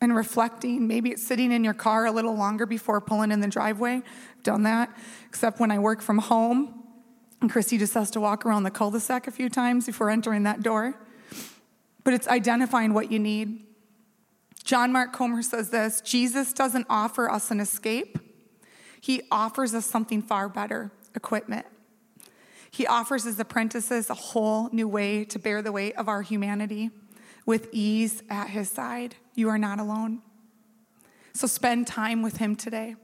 and reflecting. Maybe it's sitting in your car a little longer before pulling in the driveway. I've done that, except when I work from home. And Christy just has to walk around the cul de sac a few times before entering that door. But it's identifying what you need. John Mark Comer says this Jesus doesn't offer us an escape, he offers us something far better equipment. He offers his apprentices a whole new way to bear the weight of our humanity with ease at his side. You are not alone. So spend time with him today.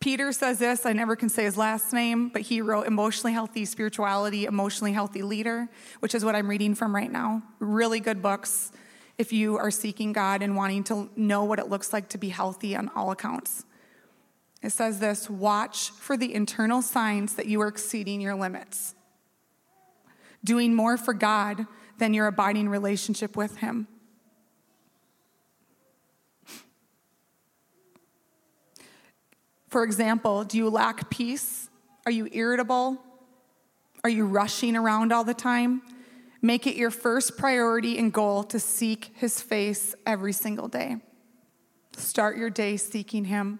Peter says this, I never can say his last name, but he wrote Emotionally Healthy Spirituality, Emotionally Healthy Leader, which is what I'm reading from right now. Really good books if you are seeking God and wanting to know what it looks like to be healthy on all accounts. It says this watch for the internal signs that you are exceeding your limits, doing more for God than your abiding relationship with Him. For example, do you lack peace? Are you irritable? Are you rushing around all the time? Make it your first priority and goal to seek His face every single day. Start your day seeking Him.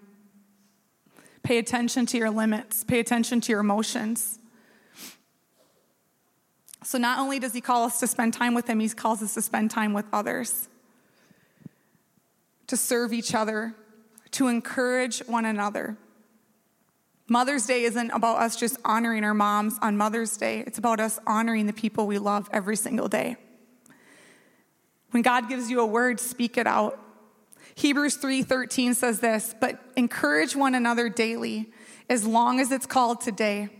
Pay attention to your limits, pay attention to your emotions. So, not only does He call us to spend time with Him, He calls us to spend time with others, to serve each other, to encourage one another. Mother's Day isn't about us just honoring our moms on Mother's Day. It's about us honoring the people we love every single day. When God gives you a word, speak it out. Hebrews 3:13 says this, "But encourage one another daily, as long as it's called today,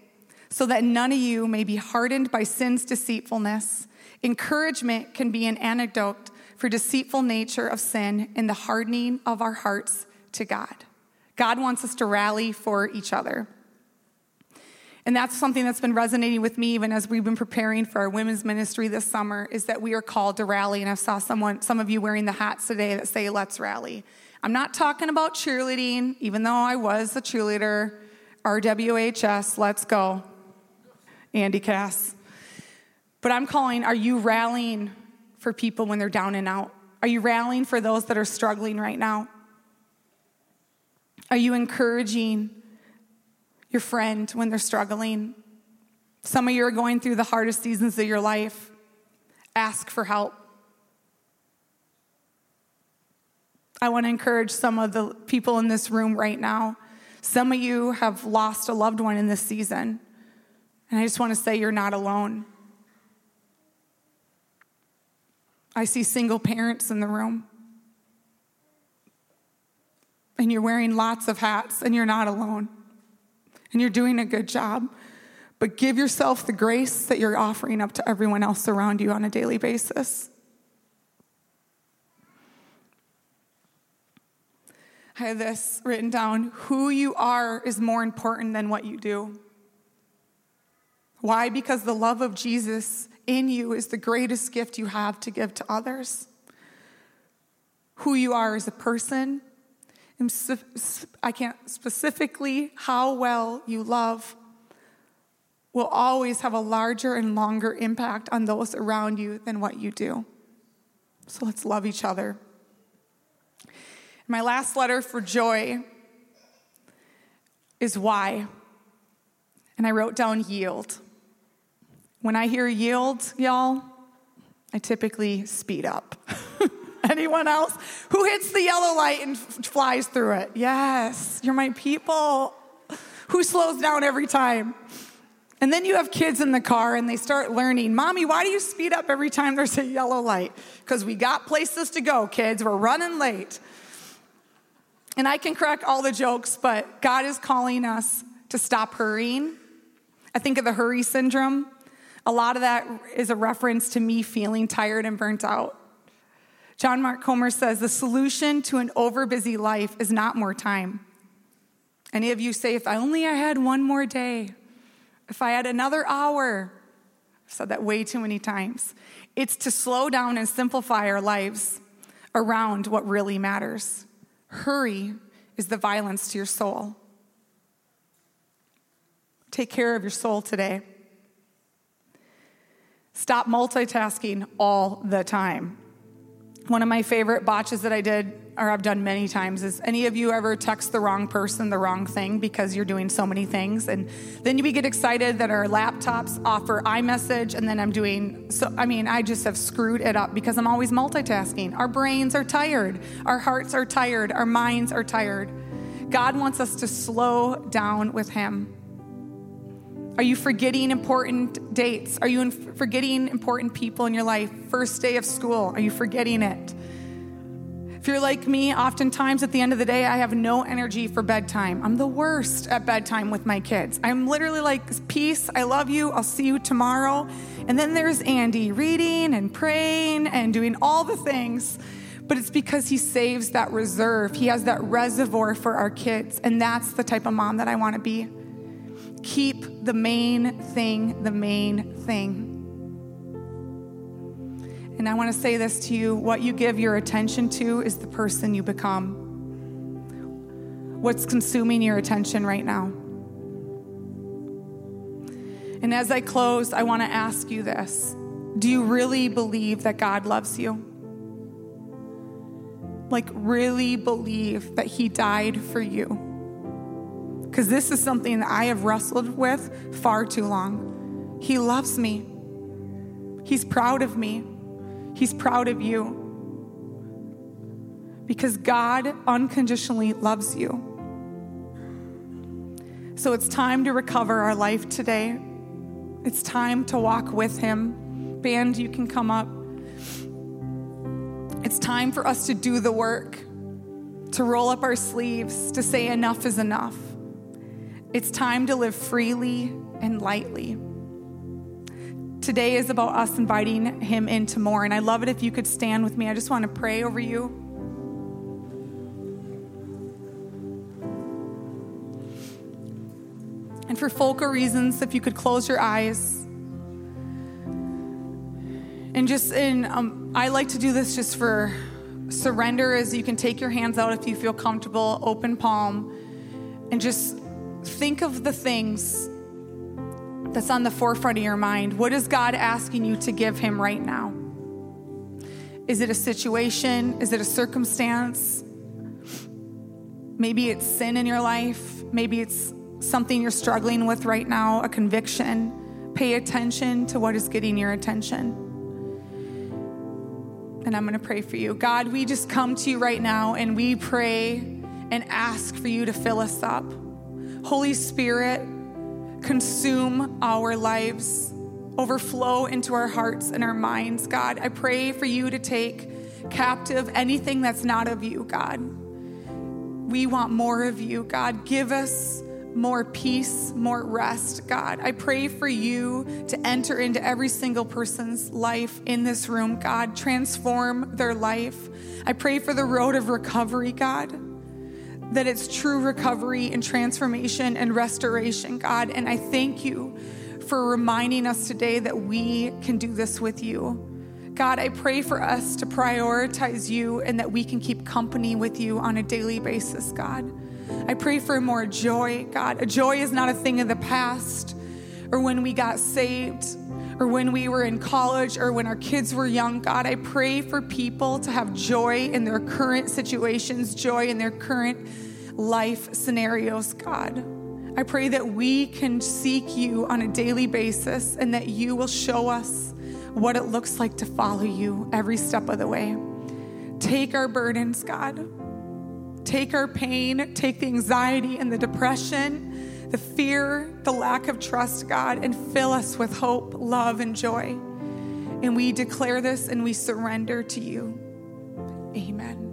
so that none of you may be hardened by sin's deceitfulness." Encouragement can be an antidote for deceitful nature of sin and the hardening of our hearts to God. God wants us to rally for each other. And that's something that's been resonating with me even as we've been preparing for our women's ministry this summer is that we are called to rally. And I saw someone, some of you wearing the hats today that say, let's rally. I'm not talking about cheerleading, even though I was a cheerleader. RWHS, let's go. Andy Cass. But I'm calling, are you rallying for people when they're down and out? Are you rallying for those that are struggling right now? Are you encouraging your friend when they're struggling? Some of you are going through the hardest seasons of your life. Ask for help. I want to encourage some of the people in this room right now. Some of you have lost a loved one in this season. And I just want to say you're not alone. I see single parents in the room. And you're wearing lots of hats, and you're not alone. And you're doing a good job. But give yourself the grace that you're offering up to everyone else around you on a daily basis. I have this written down who you are is more important than what you do. Why? Because the love of Jesus in you is the greatest gift you have to give to others. Who you are as a person, and I can't specifically how well you love will always have a larger and longer impact on those around you than what you do. So let's love each other. My last letter for joy is why. And I wrote down yield. When I hear yield, y'all, I typically speed up. [laughs] Anyone else? Who hits the yellow light and f- flies through it? Yes, you're my people. Who slows down every time? And then you have kids in the car and they start learning, Mommy, why do you speed up every time there's a yellow light? Because we got places to go, kids. We're running late. And I can crack all the jokes, but God is calling us to stop hurrying. I think of the hurry syndrome. A lot of that is a reference to me feeling tired and burnt out. John Mark Comer says the solution to an overbusy life is not more time. Any of you say, if only I had one more day, if I had another hour, I've said that way too many times. It's to slow down and simplify our lives around what really matters. Hurry is the violence to your soul. Take care of your soul today. Stop multitasking all the time. One of my favorite botches that I did, or I've done many times, is any of you ever text the wrong person the wrong thing because you're doing so many things? And then you get excited that our laptops offer iMessage, and then I'm doing so. I mean, I just have screwed it up because I'm always multitasking. Our brains are tired, our hearts are tired, our minds are tired. God wants us to slow down with Him. Are you forgetting important dates? Are you forgetting important people in your life? First day of school, are you forgetting it? If you're like me, oftentimes at the end of the day, I have no energy for bedtime. I'm the worst at bedtime with my kids. I'm literally like, Peace, I love you, I'll see you tomorrow. And then there's Andy reading and praying and doing all the things. But it's because he saves that reserve. He has that reservoir for our kids. And that's the type of mom that I want to be. Keep the main thing the main thing. And I want to say this to you what you give your attention to is the person you become. What's consuming your attention right now? And as I close, I want to ask you this Do you really believe that God loves you? Like, really believe that He died for you? Because this is something that I have wrestled with far too long. He loves me, He's proud of me. He's proud of you. Because God unconditionally loves you. So it's time to recover our life today. It's time to walk with Him. Band, you can come up. It's time for us to do the work, to roll up our sleeves, to say enough is enough. It's time to live freely and lightly today is about us inviting him into more. And I love it if you could stand with me. I just want to pray over you. And for Folka reasons, if you could close your eyes. And just in, um, I like to do this just for surrender, as you can take your hands out if you feel comfortable, open palm, and just think of the things that's on the forefront of your mind. What is God asking you to give Him right now? Is it a situation? Is it a circumstance? Maybe it's sin in your life. Maybe it's something you're struggling with right now, a conviction. Pay attention to what is getting your attention. And I'm going to pray for you. God, we just come to you right now and we pray and ask for you to fill us up. Holy Spirit, consume our lives, overflow into our hearts and our minds, God. I pray for you to take captive anything that's not of you, God. We want more of you, God. Give us more peace, more rest, God. I pray for you to enter into every single person's life in this room, God. Transform their life. I pray for the road of recovery, God that it's true recovery and transformation and restoration, God. And I thank you for reminding us today that we can do this with you. God, I pray for us to prioritize you and that we can keep company with you on a daily basis, God. I pray for more joy, God. A joy is not a thing of the past or when we got saved or when we were in college or when our kids were young. God, I pray for people to have joy in their current situations, joy in their current life scenarios, God. I pray that we can seek you on a daily basis and that you will show us what it looks like to follow you every step of the way. Take our burdens, God. Take our pain, take the anxiety and the depression, the fear, the lack of trust, God, and fill us with hope, love, and joy. And we declare this and we surrender to you. Amen.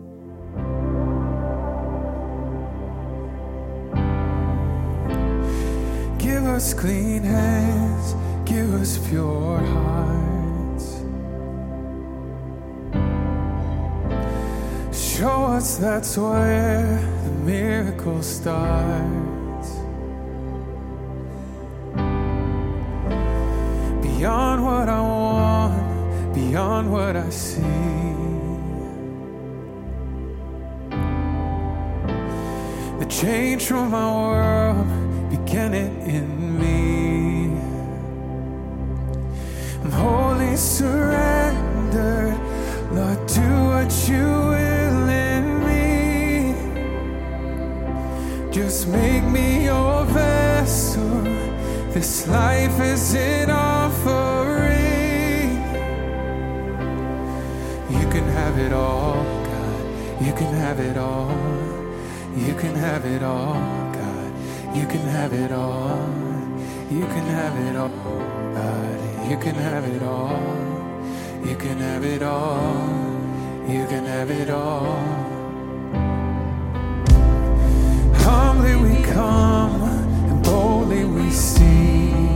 Give us clean hands, give us pure hearts. Show us that's where the miracle starts. Beyond what I want, beyond what I see. The change from my world began it in me. I'm wholly surrendered, Lord, do what you will in me. Just make me your vessel. This life is in an you can have it all, God. You can have it all. You can have it all, God. You can have it all. You can have it all, God. You can have it all. You can have it all. You can have it all. Humbly we come and boldly we see.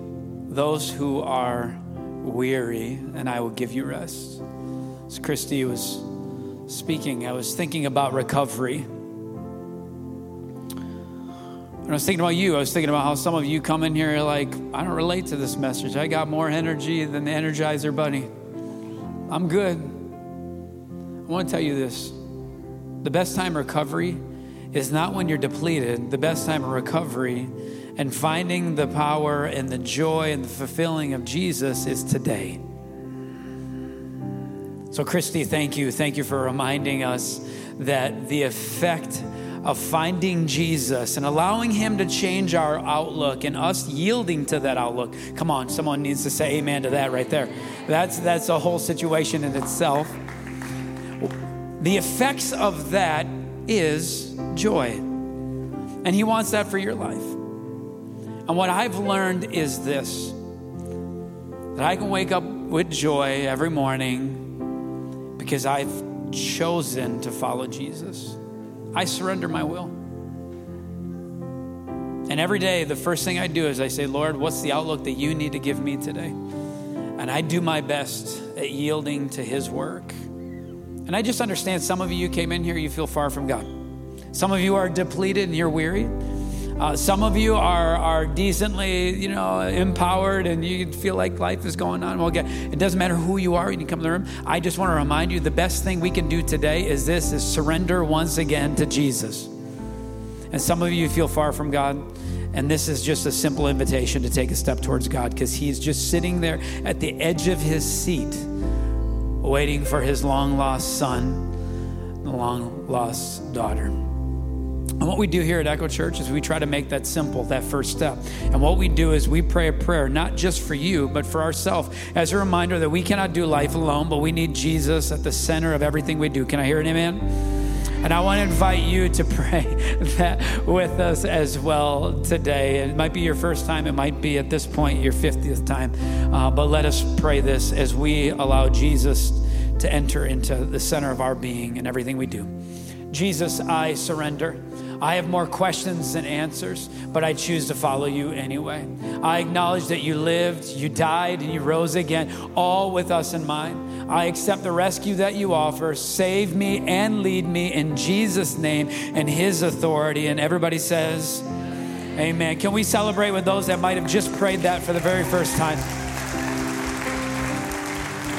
those who are weary, and I will give you rest. As Christy was speaking, I was thinking about recovery. And I was thinking about you. I was thinking about how some of you come in here like, I don't relate to this message. I got more energy than the Energizer Bunny. I'm good. I want to tell you this the best time recovery is not when you're depleted, the best time of recovery and finding the power and the joy and the fulfilling of Jesus is today. So, Christy, thank you. Thank you for reminding us that the effect of finding Jesus and allowing Him to change our outlook and us yielding to that outlook. Come on, someone needs to say amen to that right there. That's, that's a whole situation in itself. The effects of that is joy. And He wants that for your life. And what I've learned is this that I can wake up with joy every morning because I've chosen to follow Jesus. I surrender my will. And every day, the first thing I do is I say, Lord, what's the outlook that you need to give me today? And I do my best at yielding to His work. And I just understand some of you came in here, you feel far from God. Some of you are depleted and you're weary. Uh, some of you are, are decently, you know, empowered and you feel like life is going on. Well, it doesn't matter who you are when you come to the room. I just want to remind you the best thing we can do today is this, is surrender once again to Jesus. And some of you feel far from God. And this is just a simple invitation to take a step towards God because He's just sitting there at the edge of His seat, waiting for His long lost son, the long lost daughter. And what we do here at Echo Church is we try to make that simple, that first step. And what we do is we pray a prayer, not just for you, but for ourselves, as a reminder that we cannot do life alone, but we need Jesus at the center of everything we do. Can I hear an amen? And I want to invite you to [laughs] pray that with us as well today. It might be your first time, it might be at this point your 50th time. Uh, but let us pray this as we allow Jesus to enter into the center of our being and everything we do. Jesus, I surrender. I have more questions than answers, but I choose to follow you anyway. I acknowledge that you lived, you died, and you rose again, all with us in mind. I accept the rescue that you offer. Save me and lead me in Jesus' name and his authority. And everybody says, Amen. Can we celebrate with those that might have just prayed that for the very first time?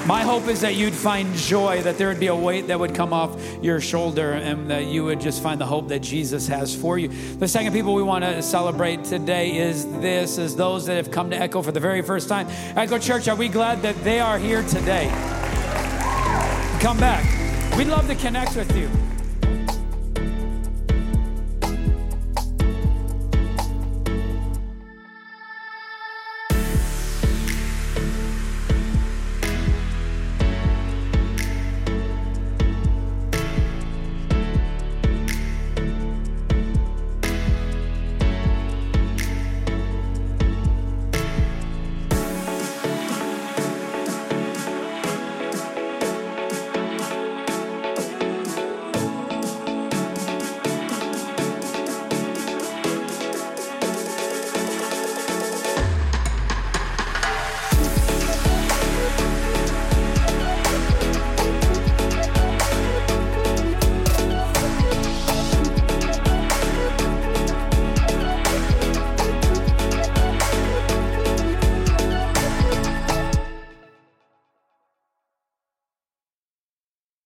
My hope is that you'd find joy, that there would be a weight that would come off your shoulder, and that you would just find the hope that Jesus has for you. The second people we want to celebrate today is this, is those that have come to Echo for the very first time. Echo Church, are we glad that they are here today? Come back. We'd love to connect with you.